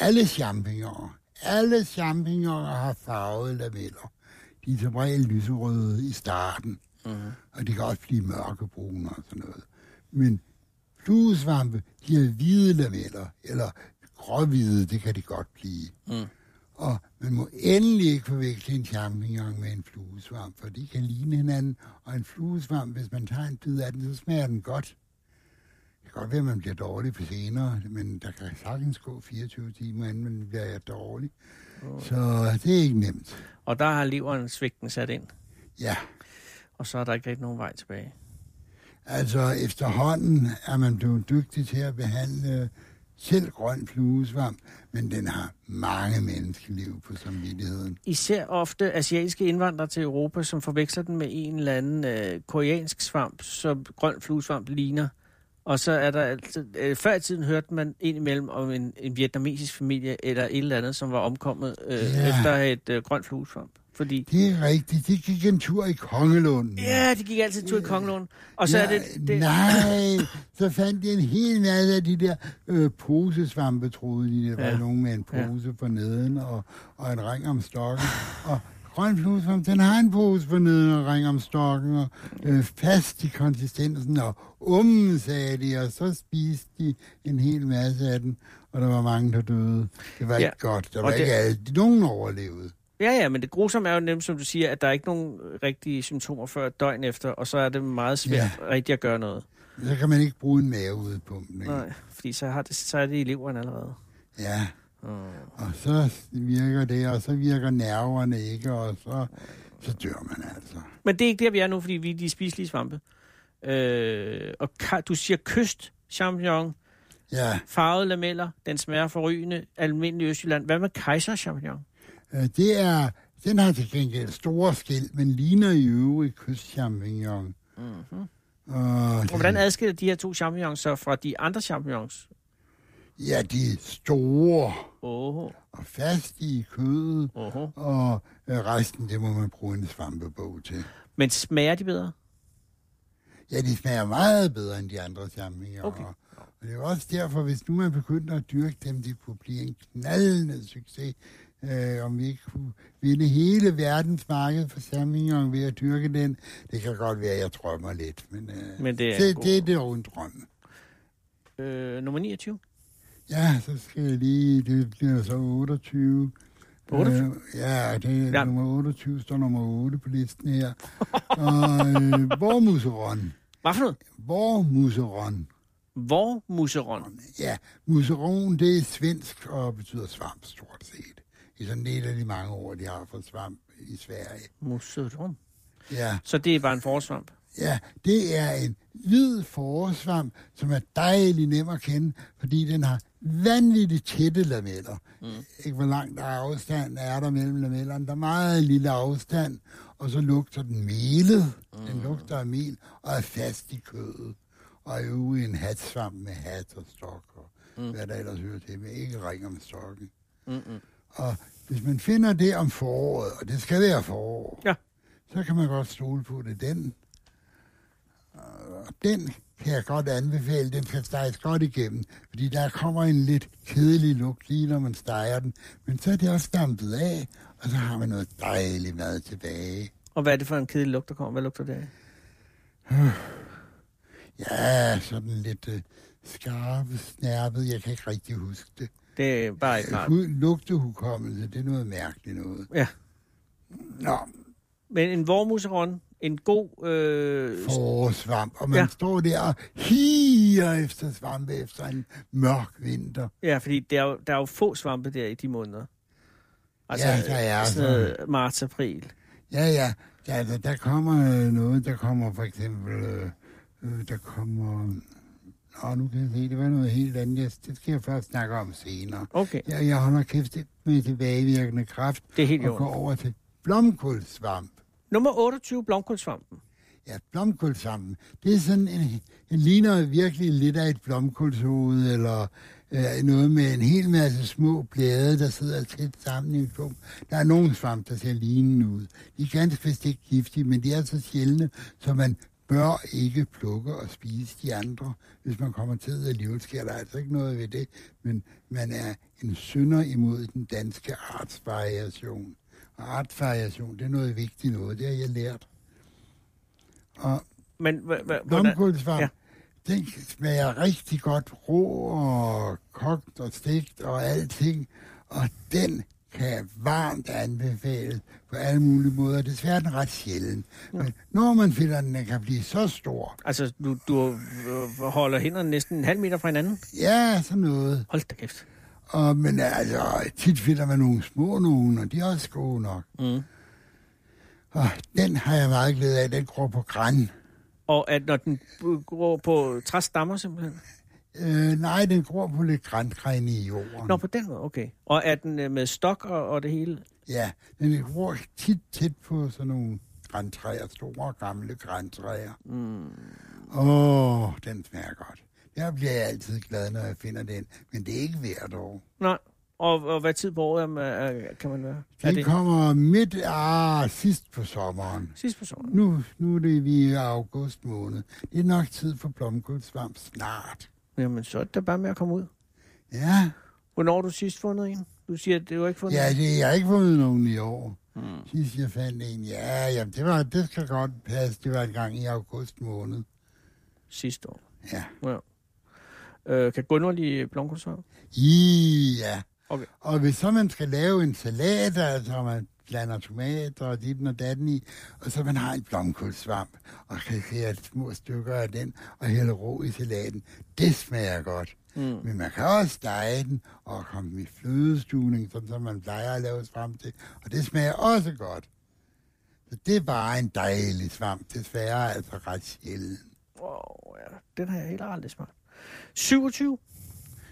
Alle champignoner, alle champignoner har farvede lameller. De er som regel lyserøde i starten, Mm-hmm. og de kan også blive mørkebrune og sådan noget. Men fluesvampe, de har hvide lameller, eller gråhvide, det kan de godt blive. Mm. Og man må endelig ikke forveksle en champignon med en fluesvamp, for de kan ligne hinanden. Og en fluesvamp, hvis man tager en bid af den, så smager den godt. Det kan godt være, at man bliver dårlig på senere, men der kan sagtens gå 24 timer, inden man bliver dårlig. Så det er ikke nemt. Og der har leveren svigten sat ind, Ja, og så er der ikke rigtig nogen vej tilbage. altså efterhånden er man blevet dygtig til at behandle selv grøn fluesvamp, men den har mange menneskeliv på samvittigheden. Især ofte asiatiske indvandrere til Europa, som forveksler den med en eller anden øh, koreansk svamp, som grøn fluesvamp ligner. Og så er der altid... Øh, før i tiden hørte man indimellem om en, en vietnamesisk familie eller et eller andet, som var omkommet øh, Ja. efter et øh, grønt fluesvamp. Fordi... Det er rigtigt. De gik en tur i Kongelunden. Ja, de gik altid tur i Kongelund. Og så nej, er det... det Nej, så fandt de en hel masse af de der øh, posesvampe, troede de. Der var Ja. nogen med en Ja. pose for neden og, og en ring om stokken. Og grøn fluesvamp, den har en pose for neden og en ring om stokken og øh, fast i konsistensen. Og ummen, sagde de, og så spiste de en hel masse af den. Og der var mange, der døde. Det var Ja. ikke godt. Der Og var det- ikke alle. Nogen overlevede. Ja, ja, men det grusomme er jo nemt, som du siger, at der er ikke nogen rigtige symptomer før et døgn efter, og så er det meget svært ja. rigtig at gøre noget. Så kan man ikke bruge en maveudpumpning. Nej, fordi så, har det, så er det i leveren allerede. Ja. Mm. Og så virker det, og så virker nerverne ikke, og så, så dør man altså. Men det er ikke der, vi er nu, fordi vi er de spiselige svampe. Øh, og ka- du siger kyst, champignon, Ja, farvede lameller, den smager forrygende, almindelig Østjylland. Hvad med kejser champignon? øh, det er, den har til gengæld store skæld, men ligner i øvrigt kystchampignon. Mm-hmm. Og, Og hvordan adskiller de her to champignons så fra de andre champignons? Ja, de er store Åh, og fast i kødet, åh. og øh, resten, det må man bruge en svampebog til. Men smager de bedre? Ja, de smager meget bedre end de andre champignoner. Okay. Og det er også derfor, hvis nu man begynder at dyrke dem, det kunne blive en knaldende succes. Øh, om vi ikke kunne vinde hele verdens marked for champignon ved at dyrke den. Det kan godt være, at jeg drømmer lidt, men, øh, Men det er det, god- det, det er jo en drøm. Øh, nummer 29. Ja, så skal jeg lige, det bliver så 28. 28? Øh, ja, det er Ja. nummer 28, står nummer 8 på listen her. og øh, vormuseron. Hvad for noget? Vormuseron. Hvor museron? Ja, museron, det er svensk og betyder svamp, stort set. I sådan en af de mange ord, de har for svamp i Sverige. Museron. Ja, Så det er bare en forsvamp. Ja, det er en hvid forårssvamp, som er dejlig nem at kende, fordi den har vanvittigt tætte lameller. Mm. Ikke hvor langt der er afstand er der mellem lamellerne. Der er meget lille afstand, og så lugter den melet. Mm. Den lugter af mel og er fast i kødet. Og er jo en hatsvamp med hat og stok og mm. hvad der ellers hører til, men ikke ring om stokken. Mm-mm. Og hvis man finder det om foråret, og det skal være forår, Ja. så kan man godt stole på det. Den, og den kan jeg godt anbefale. Den skal steges godt igennem, fordi der kommer en lidt kedelig lugt lige, når man steger den. Men så er det også dampet af, og så har man noget dejligt mad tilbage. Og hvad er det for en kedelig lugt, der kommer? Hvad lugter det af? Ja, sådan lidt øh, skarpe, snærpet. Jeg kan ikke rigtig huske det. Det er bare ikke rart. Hu- Lugtehukommelse, det er noget mærkeligt noget. Ja. Nå, Men en vormuseron, en god... Øh, forårssvamp, og man Ja. ja. står der og higer efter svampe efter en mørk vinter. ja, fordi der er, jo, der er jo få svampe der i de måneder. Altså, Ja, der er sådan noget marts, april. Ja, ja, der, der, der kommer øh, noget, der kommer for eksempel, øh, øh, der kommer, nå, nu kan jeg se, det var noget helt andet, det skal jeg først snakke om senere. Okay, Jeg, jeg holder kæft med tilbagevirkende kraft det er helt og går over til blomkålsvamp. Nummer 28, blomkålsvampen. Ja, blomkålsvampen. Det er sådan en, en ligner virkelig lidt af et blomkålshoved, eller øh, noget med en hel masse små blade, der sidder tæt sammen i en klump. Der er nogle svamp, der ser lignende ud. De er ganske vist ikke giftige, men de er så sjældne, så man bør ikke plukke og spise de andre. Hvis man kommer til at leve, sker der altså ikke noget ved det, men man er en synder imod den danske artsvariation. Og artsvariation, det er noget vigtigt noget, det har jeg lært. Og Men Ja. ja. den smager rigtig godt rå og kogt og stegt og alting. Og den kan jeg varmt anbefale på alle mulige måder. Desværre er den ret sjælden. Ja. Men når man finder den, den kan blive så stor. Altså, du, du øh, holder hænderne næsten en halv meter fra hinanden. Ja, sådan noget. Hold da kæft. Og, men altså, tit finder man nogle små nogen, og de er også gode nok. Mm. Og den har jeg meget glæde af. Den gror på græn. Og at når den går på træstammer simpelthen? Øh, nej, den gror på lidt grænkræne i jorden. Nå, på den måde, okay. Og er den øh, med stok og, og det hele? Ja, den gror tit tæt på sådan nogle græntræer, store gamle græntræer. Mm. Åh, oh, den smager godt. Der bliver jeg altid glad, når jeg finder den, men det er ikke hvert år. Nej. Og, og hvad tid på året er, kan man være? Er Den det kommer midt, ah, sidst på sommeren. sidst på sommeren? Nu, nu er det vi i august måned. Det er nok tid for blomkålsvamp snart. Jamen, så er det bare med at komme ud. Ja, Hvornår har du sidst fundet en? Du siger, at det var ikke fundet ja det, jeg har ikke fundet nogen i år. Mm. Sidst jeg fandt en, ja, jamen, det, var, det skal godt passe. Det var en gang i august måned. Sidste år. Ja. Ja. Øh, kan Gunnar lide blomkålsvamp? Ja. Okay. Og hvis så man skal lave en salat, altså man blander tomater og dit og datten i, og så man har en blomkålsvamp, og kan skære små stykker af den, og hælde rå i salaten, det smager godt. Mm. Men man kan også stege den, og komme i flødestuning, sådan som man plejer at lave svamp til, og det smager også godt. Så det er bare en dejlig svamp, desværre altså ret sjældent. Wow, ja. Den har jeg helt aldrig smagt. 27?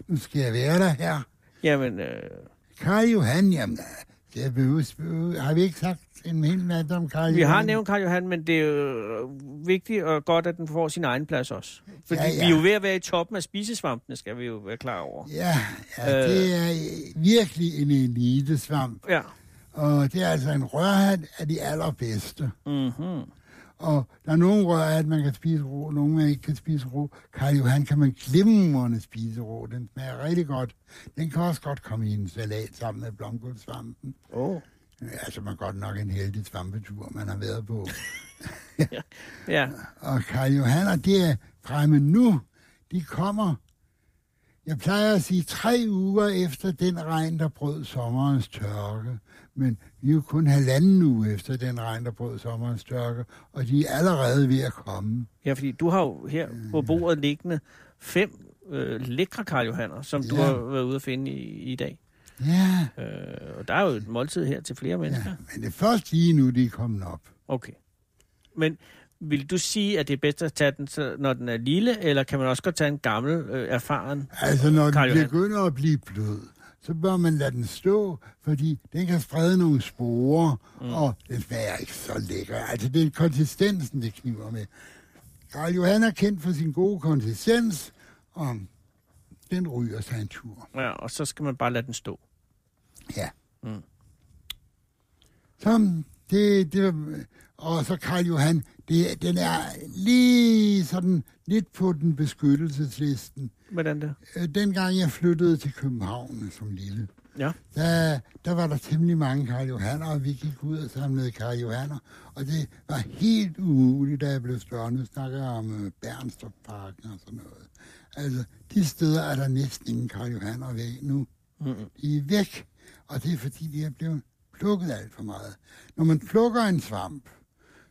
Nu skal jeg være der her. Jamen, øh, Karl Johan, jamen, Det behøves, behøves, har vi ikke sagt en hel masse om Karl Vi har Johan? nævnt Karl Johan, men det er jo vigtigt og godt, at den får sin egen plads også. Fordi Ja, ja, vi er jo ved at være i toppen af spisesvampene, skal vi jo være klar over. Ja, ja det er virkelig en elitesvamp. Ja. Og det er altså en rørhat af de allerbedste. Mm-hmm. Og der er nogle rørhat, man kan spise rå, nogle man ikke kan spise rå. Karl Johan kan man glimrende spise rå. Den smager rigtig godt. Den kan også godt komme i en salat sammen med blomkålsvampen. Oh. Altså, man godt nok en heldig svampetur, man har været på. Ja. Og Karl Johan, og det er fremme nu, de kommer, jeg plejer at sige, tre uger efter den regn, der brød sommerens tørke. Men vi er jo kun halvanden uge efter den regn, der brød sommerens tørke, og de er allerede ved at komme. ja, fordi du har jo her på bordet liggende fem øh, lækre Karl Johanner, som du Ja. har været ude at finde i, i dag. Ja, Øh, og der er jo et måltid her til flere mennesker. ja, men det er først lige nu, de er kommet op. Okay. Men vil du sige, at det er bedst at tage den, når den er lille, eller kan man også godt tage en gammel, øh, erfaren? Altså, når den begynder at blive blød, så bør man lade den stå, fordi den kan sprede nogle sporer, mm. og den smager ikke så lækker. Altså, det er konsistensen, det kniver med. Karl Johan er kendt for sin gode konsistens, og den ryger sig en tur. Ja, og så skal man bare lade den stå. Ja. Mm. Så det, det, og så Karl Johan, det, den er lige sådan lidt på den beskyttelseslisten. Hvordan det? Øh, Dengang jeg flyttede til København som lille, Ja. der, der var der temmelig mange Karl Johanner, og vi gik ud og samlede Karl Johanner. Og det var helt umuligt, da jeg blev større. Nu snakker jeg om øh, Bernstofparken og sådan noget. Altså, de steder er der næsten ingen Karl Johanner ved nu. Mm-mm. De er væk, og det er fordi, de er blevet plukket alt for meget. Når man plukker en svamp,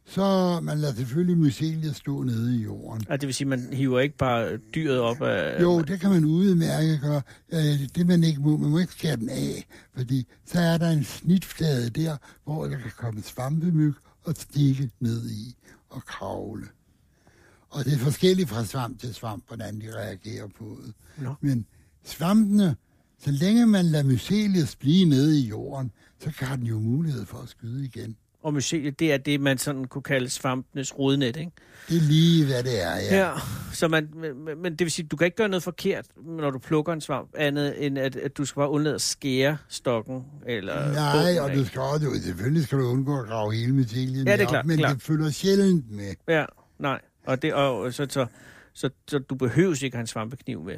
så man lader selvfølgelig myceliet stå nede i jorden. Og det vil sige, man hiver ikke bare dyret op af... Jo, det kan man udmærke gøre. Øh, Det man ikke må, man må ikke skære den af, fordi så er der en snitflade der, hvor der kan komme svampemyg og stikke ned i og kravle. Og det er forskelligt fra svamp til svamp, hvordan de reagerer på det. Nå. Men svampene, så længe man lader myceliet blive nede i jorden, så kan den jo mulighed for at skyde igen. Og myceliet, det er det, man sådan kunne kalde svampenes rodnet, ikke? Det er lige, hvad det er, ja. Ja. Så man, men, men det vil sige, du kan ikke gøre noget forkert, når du plukker en svamp, andet end at, at du skal bare undlade at skære stokken. Eller Nej, og du skal også, selvfølgelig skal du undgå at grave hele mycelien Ja, det er op, klart, men klart. det følger sjældent med. Ja, nej. Og, det, og så, så, så, så du behøver ikke have en svampekniv med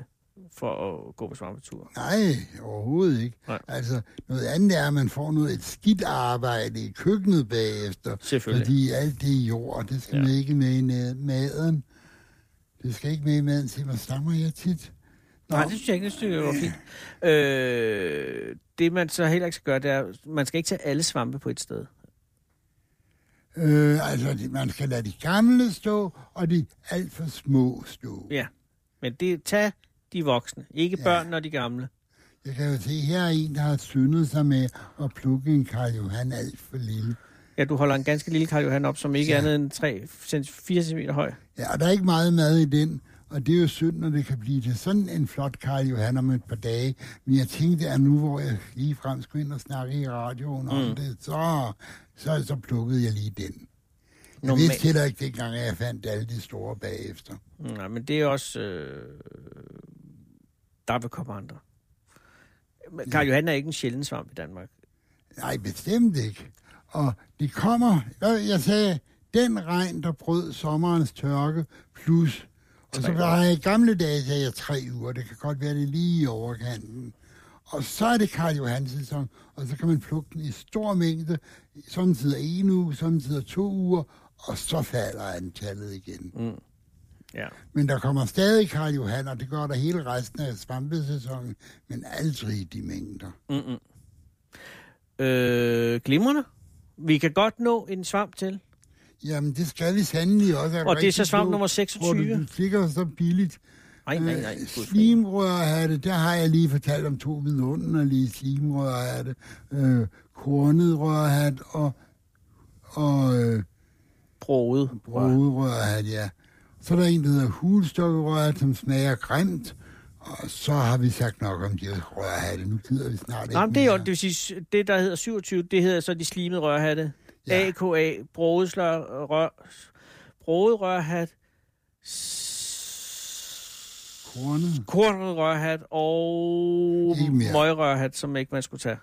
for at gå på svampetur. Nej, overhovedet ikke. Nej. Altså, noget andet er, at man får noget et skidt arbejde i køkkenet bagefter. Selvfølgelig. Fordi alt det jord, det skal Ja. ja. ikke med i maden. Det skal ikke med i maden. Se, hvor stammer jeg tit. Nå, Nej, det synes jeg ikke, det var fint. Øh, det man så heller ikke skal gøre, det er, man skal ikke tage alle svampe på et sted. øh, altså, man skal lade de gamle stå, og de alt for små stå. Ja, men det tag de voksne, ikke Ja. børn og de gamle. Jeg kan jo se, her er en, der har syndet sig med at plukke en Karl Johan alt for lille. Ja, du holder en ganske lille Karl Johan op, som ikke er Ja. andet end 3-4 cm høj. Ja, og der er ikke meget mad i den, og det er jo synd, når det kan blive til sådan en flot Karl Johan om et par dage. Men jeg tænkte, at nu hvor jeg lige frem skulle ind og snakke i radioen om Mm. det, så, så, så plukkede jeg lige den. Jeg Normalt. vidste heller ikke dengang, at jeg fandt alle de store bagefter. Nej, men det er også... Øh, der vil komme andre. Men Karl Johan er ikke en sjælden svamp i Danmark. Nej, bestemt ikke. Og det kommer, jeg sagde, den regn, der brød sommerens tørke, plus, og så var jeg i gamle dage, sagde jeg tre uger, det kan godt være det lige i overkanten. Og så er det Karl Johans sæson, og så kan man plukke den i stor mængde, samtidig en uge, samtidig to uger, og så falder antallet igen. Mm. Ja. Men der kommer stadig Karl Johan, og det gør der hele resten af svampesæsonen, men aldrig i de mængder. Mm-mm. Øh, glimrende. Vi kan godt nå en svamp til. Jamen, det skal vi sandelig også. Og det er så svamp nummer 26. Hvor du fik så billigt. Nej, nej, nej. Øh, Gud, Slimrørhatte, der har jeg lige fortalt om to vidunderlige slimrørhatte. Øh, kornet rørhat og, og øh, Broget. broderørhat, ja. Så er der en, der hedder hulstokkerørhat, som smager grimt. Og så har vi sagt nok om de rørhatte. Nu gider vi snart ikke Nej, men det er jo, det vil sige, det der hedder 27, det hedder så de slimede rørhatte. Ja. AKA, brodeslør, rør, brodet rørhat, Kornet. kornet rørhat og møgrørhat, som ikke man skulle tage.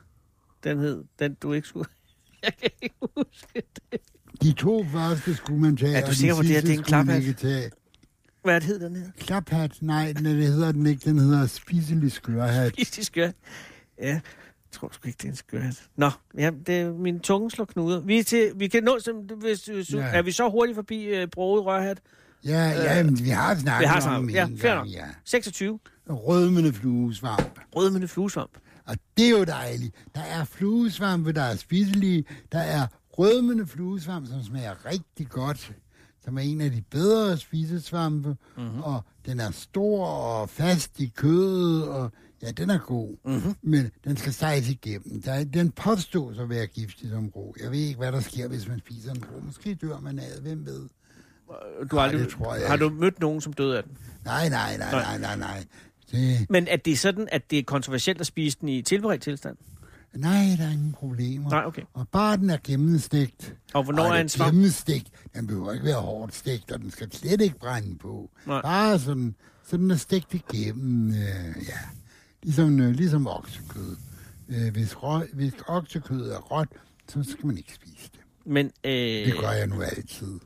Den hed, den du ikke skulle. Jeg kan ikke huske det. De to første skulle man tage, Er du sikker på, det her, det er en klaphat? Hvad hed den her? Klaphat? Nej, den, det hedder den ikke. Den hedder spiselig skørhat. De skør. Ja, jeg tror sgu ikke, det er en skørhat. Nå, ja, det, min tunge slår knuder. Vi, er til, vi kan nå, som, hvis, hvis, Ja. ja. er vi så hurtigt forbi uh, broget rørhat? Ja, ja, men vi har snakket Øh, Vi har om snakket, den ja, en fair gang, ja. 26. Rødmende fluesvamp. Rødmende fluesvamp. Og det er jo dejligt. Der er fluesvampe, der er spiselige. Der er rødmende fluesvamp, som smager rigtig godt. Som er en af de bedre spisesvampe. Mhm. Mm-hmm. Og den er stor og fast i kødet. Og ja, den er god. Mhm. Mm-hmm. Men den skal steges igennem. Der er, den påstås at være giftig som rå. Jeg ved ikke, hvad der sker, hvis man spiser en rå. Måske dør man af. Hvem ved? Du har, aldrig, det tror jeg har du mødt nogen, som døde af den? Nej, nej, nej, nej, nej, nej. Det, Men er det sådan, at det er kontroversielt at spise den i tilberedt tilstand? Nej, der er ingen problemer. Nej, okay. Og bare den er gennemstegt. Og hvornår Og er den en svamp? Gennemstegt. Den behøver ikke være hårdt stegt, og den skal slet ikke brænde på. Nej. Bare sådan, så den er stegt igennem, øh, ja. Ligesom, øh, ligesom oksekød. Øh, hvis, rø, hvis oksekød er råt, så skal man ikke spise det. Men, øh, Det gør jeg nu altid.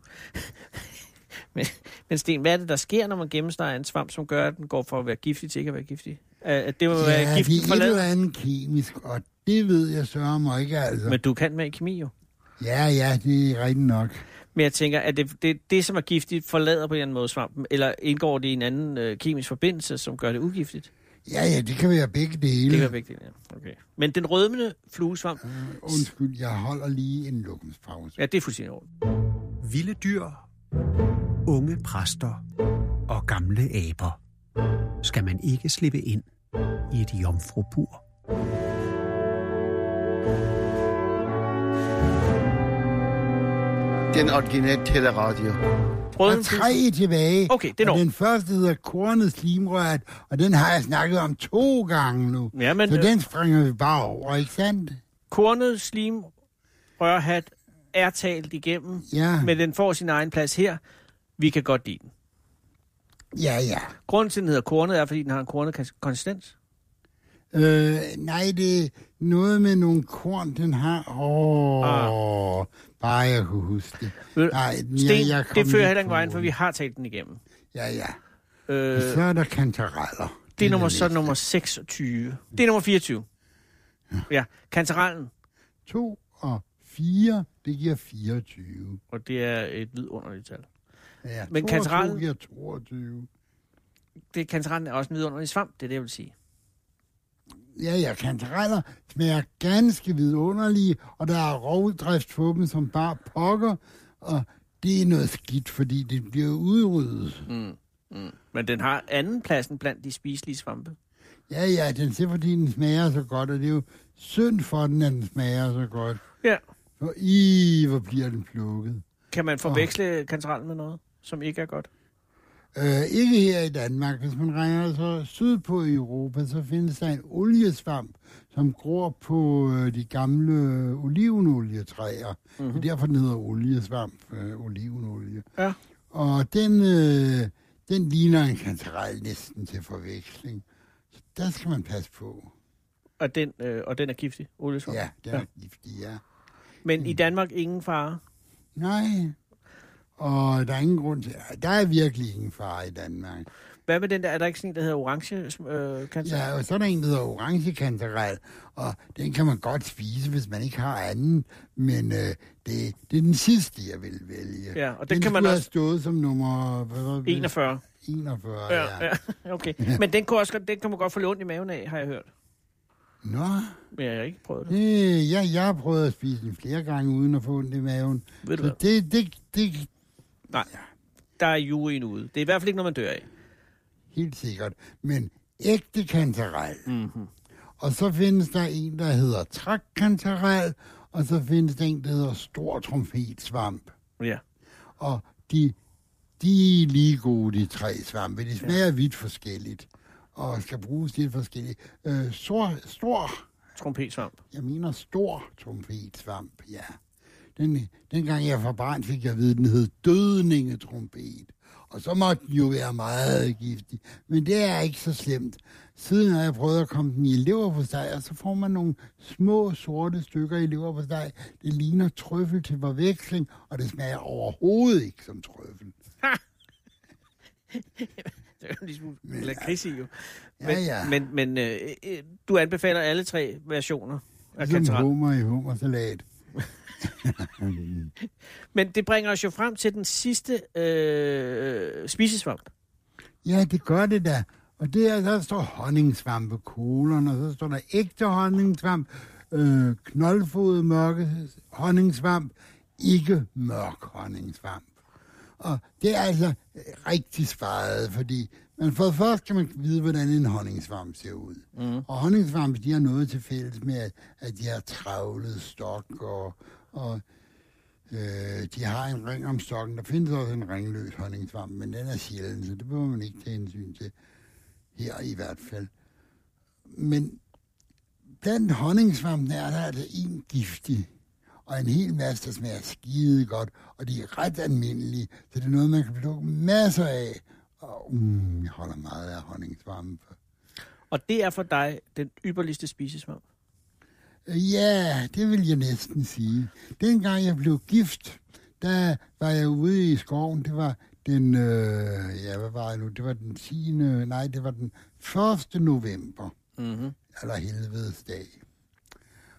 men, men Sten, hvad er det, der sker, når man gennemsteger en svamp, som gør, at den går fra at være giftig til ikke at være giftig? At at det må være Ja, giften det er et eller andet kemisk, og det ved jeg sørger mig ikke, altså. Men du kan med kemi jo. Ja, ja, det er rigtigt nok. Men jeg tænker, at det, det, det som er giftigt, forlader på en eller anden måde svampen, eller indgår det i en anden øh, kemisk forbindelse, som gør det ugiftigt? Ja, ja, det kan være begge dele. Det kan være vigtigt, ja. Okay. Men den rødmende fluesvamp, Øh, Undskyld, jeg holder lige en lukkenspause. ja, det er fuldstændig orden. Vilde dyr, unge præster og gamle aber. Skal man ikke slippe ind i et jomfrubur? Den originale teleradio. Der er tre tilbage. Okay, det når. og den første hedder Kornet Slimrøret, og den har jeg snakket om to gange nu. Ja, men så øh, den springer vi bare over, ikke sandt? kornet slim rørhat er talt igennem, Ja, men den får sin egen plads her. Vi kan godt lide den. ja, ja. Grunden til, at den hedder kornet, er, fordi den har en kornet kons- konsistens. Øh, nej, det er noget med nogle korn, den har. Åh, Ah. bare jeg kunne huske det. Nej, Sten, jeg kom det fører heller ikke vejen, for vi har talt den igennem. Ja, ja. Øh, så er der kantareller. det er nummer, så nummer 26. Det er nummer 24. Ja, kantarellen. To og fire, det giver 24. Og det er et vidunderligt tal. Ja, Men kantarellen- giver 22. Det, kantarellen er også en vidunderlig svamp, det er det, jeg vil sige. Ja, ja, kantareller smager ganske vidunderlige, og der er rovdrift på dem som bare pokker, og det er noget skidt, fordi det bliver udryddet. Mm. Mm. Men den har anden pladsen blandt de spiselige svampe. Ja, ja, den ser, fordi den smager så godt, og det er jo synd for den, at den smager så godt. Ja. For i, hvor bliver den plukket. Kan man forveksle kantarellen med noget, som ikke er godt? Øh, ikke her i Danmark. Hvis man regner så sydpå i Europa, så findes der en oliesvamp, som gror på øh, de gamle olivenolietræer. Mm-hmm. Det er derfor, den hedder oliesvamp, øh, olivenolie. Ja. Og den, øh, den ligner en kantarel næsten til forveksling. Så der skal man passe på. Og den, øh, og den er giftig, oliesvamp. Ja, den er giftig, ja. Men i Danmark ingen fare. Nej. Og der er ingen grund til... Der er virkelig ingen fare i Danmark. Hvad med den der, er der ikke sådan en, der hedder orange øh, kantarel? Ja, og så er der en, der hedder orange kantarel, og den kan man godt spise, hvis man ikke har anden, men øh, det, det er den sidste, jeg vil vælge. Ja, og den kan skulle man have også- stået som nummer... Hvad var det? 41. 41, Ja, ja. ja. okay. Men den, kunne også, den kan man godt få ondt i maven af, har jeg hørt. Nå, Men jeg har ikke prøvet det. det, ja, jeg har prøvet at spise den flere gange, uden at få ondt i maven. Ved du Så hvad? det, det, det, Nej, der er juryen ude. Det er i hvert fald ikke noget, man dør af. helt sikkert. Men ægte kantarel. Mm-hmm. Og så findes der en, der hedder trakkantarel, og så findes der en, der hedder stor trompetsvamp. Ja. Og de, de er lige gode, de tre svampe. De smager ja. vidt forskelligt. og skal bruges til forskellige. Øh, stor, stor, Trompetsvamp. jeg mener stor trompetsvamp, ja. Den, dengang jeg var barn, fik jeg at vide, at den hed dødningetrompet. Og så måtte den jo være meget giftig. Men det er ikke så slemt. Siden har jeg prøvet at komme den i leverpostej, og så får man nogle små sorte stykker i leverpostej. Det ligner trøffel til forveksling, og det smager overhovedet ikke som trøffel. Det er jo ligesom lakrids i jo. Ja, Men, ja. men, men øh, øh, du anbefaler alle tre versioner af Som kantareller. hummer i hummersalat. Men det bringer os jo frem til den sidste øh, spisesvamp. Ja, det gør det da. Og der, der står honningsvampe, kolon, og så står der ægte honningsvamp, øh, knoldfodet mørke honningsvamp, ikke mørk honningsvamp. Og det er altså rigtig svaret, fordi men for det første kan man vide, hvordan en honningsvamp ser ud. Mm. Og honningsvampe, de har noget til fælles med, at, de har travlet stok, og, og øh, de har en ring om stokken. Der findes også en ringløs honningsvamp, men den er sjælden, så det behøver man ikke tage hensyn til. Her i hvert fald. Men blandt honningsvampene er der altså en giftig, og en hel masse, der smager skide godt, og de er ret almindelige, så det er noget, man kan plukke masser af. Og um, jeg holder meget af honningsvampe. Og det er for dig den ypperligste spisesvamp. Ja, det vil jeg næsten sige. Dengang jeg blev gift, der var jeg ude i skoven. Det var den, øh, ja, hvad var det nu? Det var den 10. Nej, det var den 1. november. Mm-hmm. Eller helvedes dag.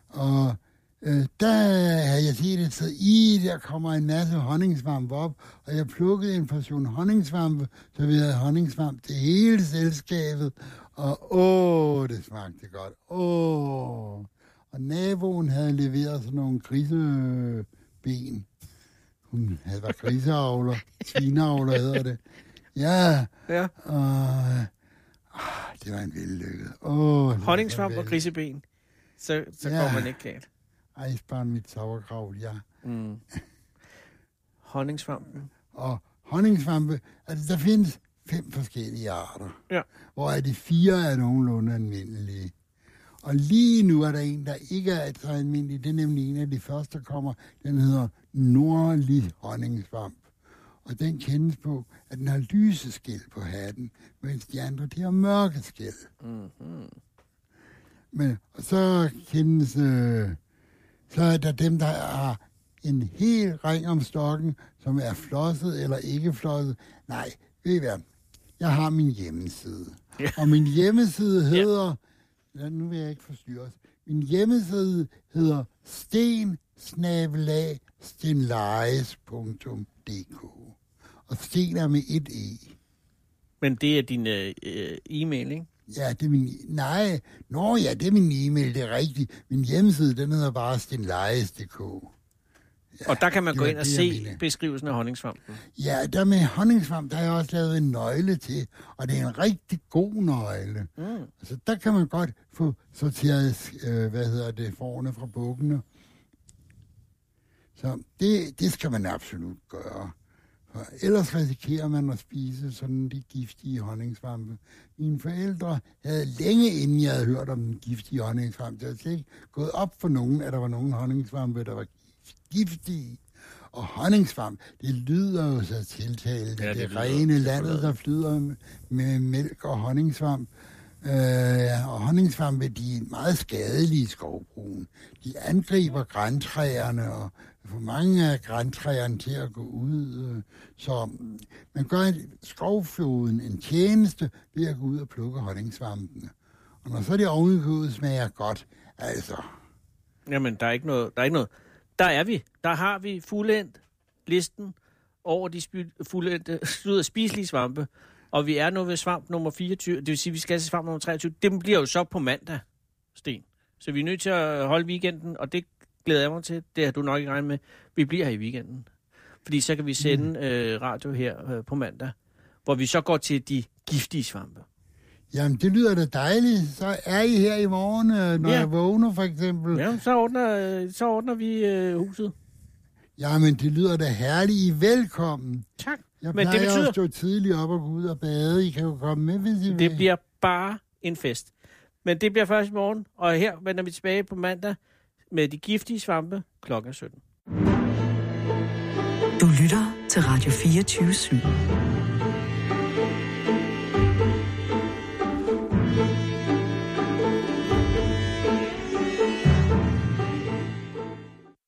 Og øh, der havde jeg set et sted, i der kommer en masse honningsvamp op, og jeg plukkede en portion honningsvampe, så vi havde honningsvamp til hele selskabet, og åh, det smagte godt. Åh. Og naboen havde leveret sådan nogle griseben. Hun havde været griseavler, svineavler hedder det. Ja, Ja. og ah, det var en vellykket. Åh, Honningsvamp og griseben. Så, så Ja. går man ikke galt. Spar mit sauerkraut, ja. Mm. Honningsvampen. Og honningsvampe, altså der findes fem forskellige arter, Ja. hvor de fire er nogenlunde almindelige. Og lige nu er der en, der ikke er så almindelig. Det er nemlig en af de første, der kommer. Den hedder nordlig honningsvamp. Og den kendes på, at den har lyse skæl på hatten, mens de andre, de har mørke skæl. Mm-hmm. Men og så kendes, øh, så er der dem, der har en hel ring om stokken, som er flosset eller ikke flosset. Nej, ved I hvad? Jeg har min hjemmeside. Ja. Og min hjemmeside hedder, ja, nu vil jeg ikke forstyrres, min hjemmeside hedder sten Og sten er med et e. Men det er din øh, øh, e-mail, ikke? Ja, det er min... Nej, nå ja, det er min e-mail, det er rigtigt. Min hjemmeside, den hedder bare stenlejes.dk. Ja, Og der kan man gå ind og det, se mente. beskrivelsen af honningsvampen. Ja, der med honningsvamp, der har jeg også lavet en nøgle til, og det er en rigtig god nøgle. Mm. Altså, der kan man godt få sorteret, øh, hvad hedder det, forne fra bukkene. Så det, det skal man absolut gøre. For ellers risikerer man at spise sådan de giftige honningsvampe. Mine forældre havde længe inden jeg havde hørt om den giftige honningsvamp, det havde slet ikke gået op for nogen, at der var nogen honningsvampe, der var giftige. Og honningsvamp, det lyder jo så tiltalende. Ja, det det, rene landet, der flyder med mælk og honningsvamp. Øh, og honningsvampe, de er meget skadelige i skovbrugen. De angriber græntræerne og for mange af græntræerne til at gå ud. Øh, så man gør skovfloden en tjeneste ved at gå ud og plukke honningsvampene. Og når så det ovenikøbet smager godt, altså, Jamen, der er ikke noget. Der er ikke noget. Der er vi. Der har vi fuldendt listen over de spi- fuldendte, slutter spiselige svampe. Og vi er nu ved svamp nummer 24. Det vil sige, at vi skal til svamp nummer 23. Det bliver jo så på mandag, Sten. Så vi er nødt til at holde weekenden, og det glæder jeg mig til. Det har du nok ikke regnet med. Vi bliver her i weekenden. Fordi så kan vi sende Mm. øh, radio her øh, på mandag, hvor vi så går til de giftige svampe. jamen det lyder da dejligt. Så er I her i morgen, øh, når Ja. jeg vågner for eksempel. Ja, så ordner, så ordner vi øh, huset. Jamen det lyder da herligt. I velkommen. Tak. Jeg Men det betyder- at stå tidligt op og gå ud og bade. I kan jo komme med, hvis I vil. Det bliver bare en fest. Men det bliver først i morgen, og her vender vi tilbage på mandag med de giftige svampe klokken 17. Du lytter til Radio 24 /7.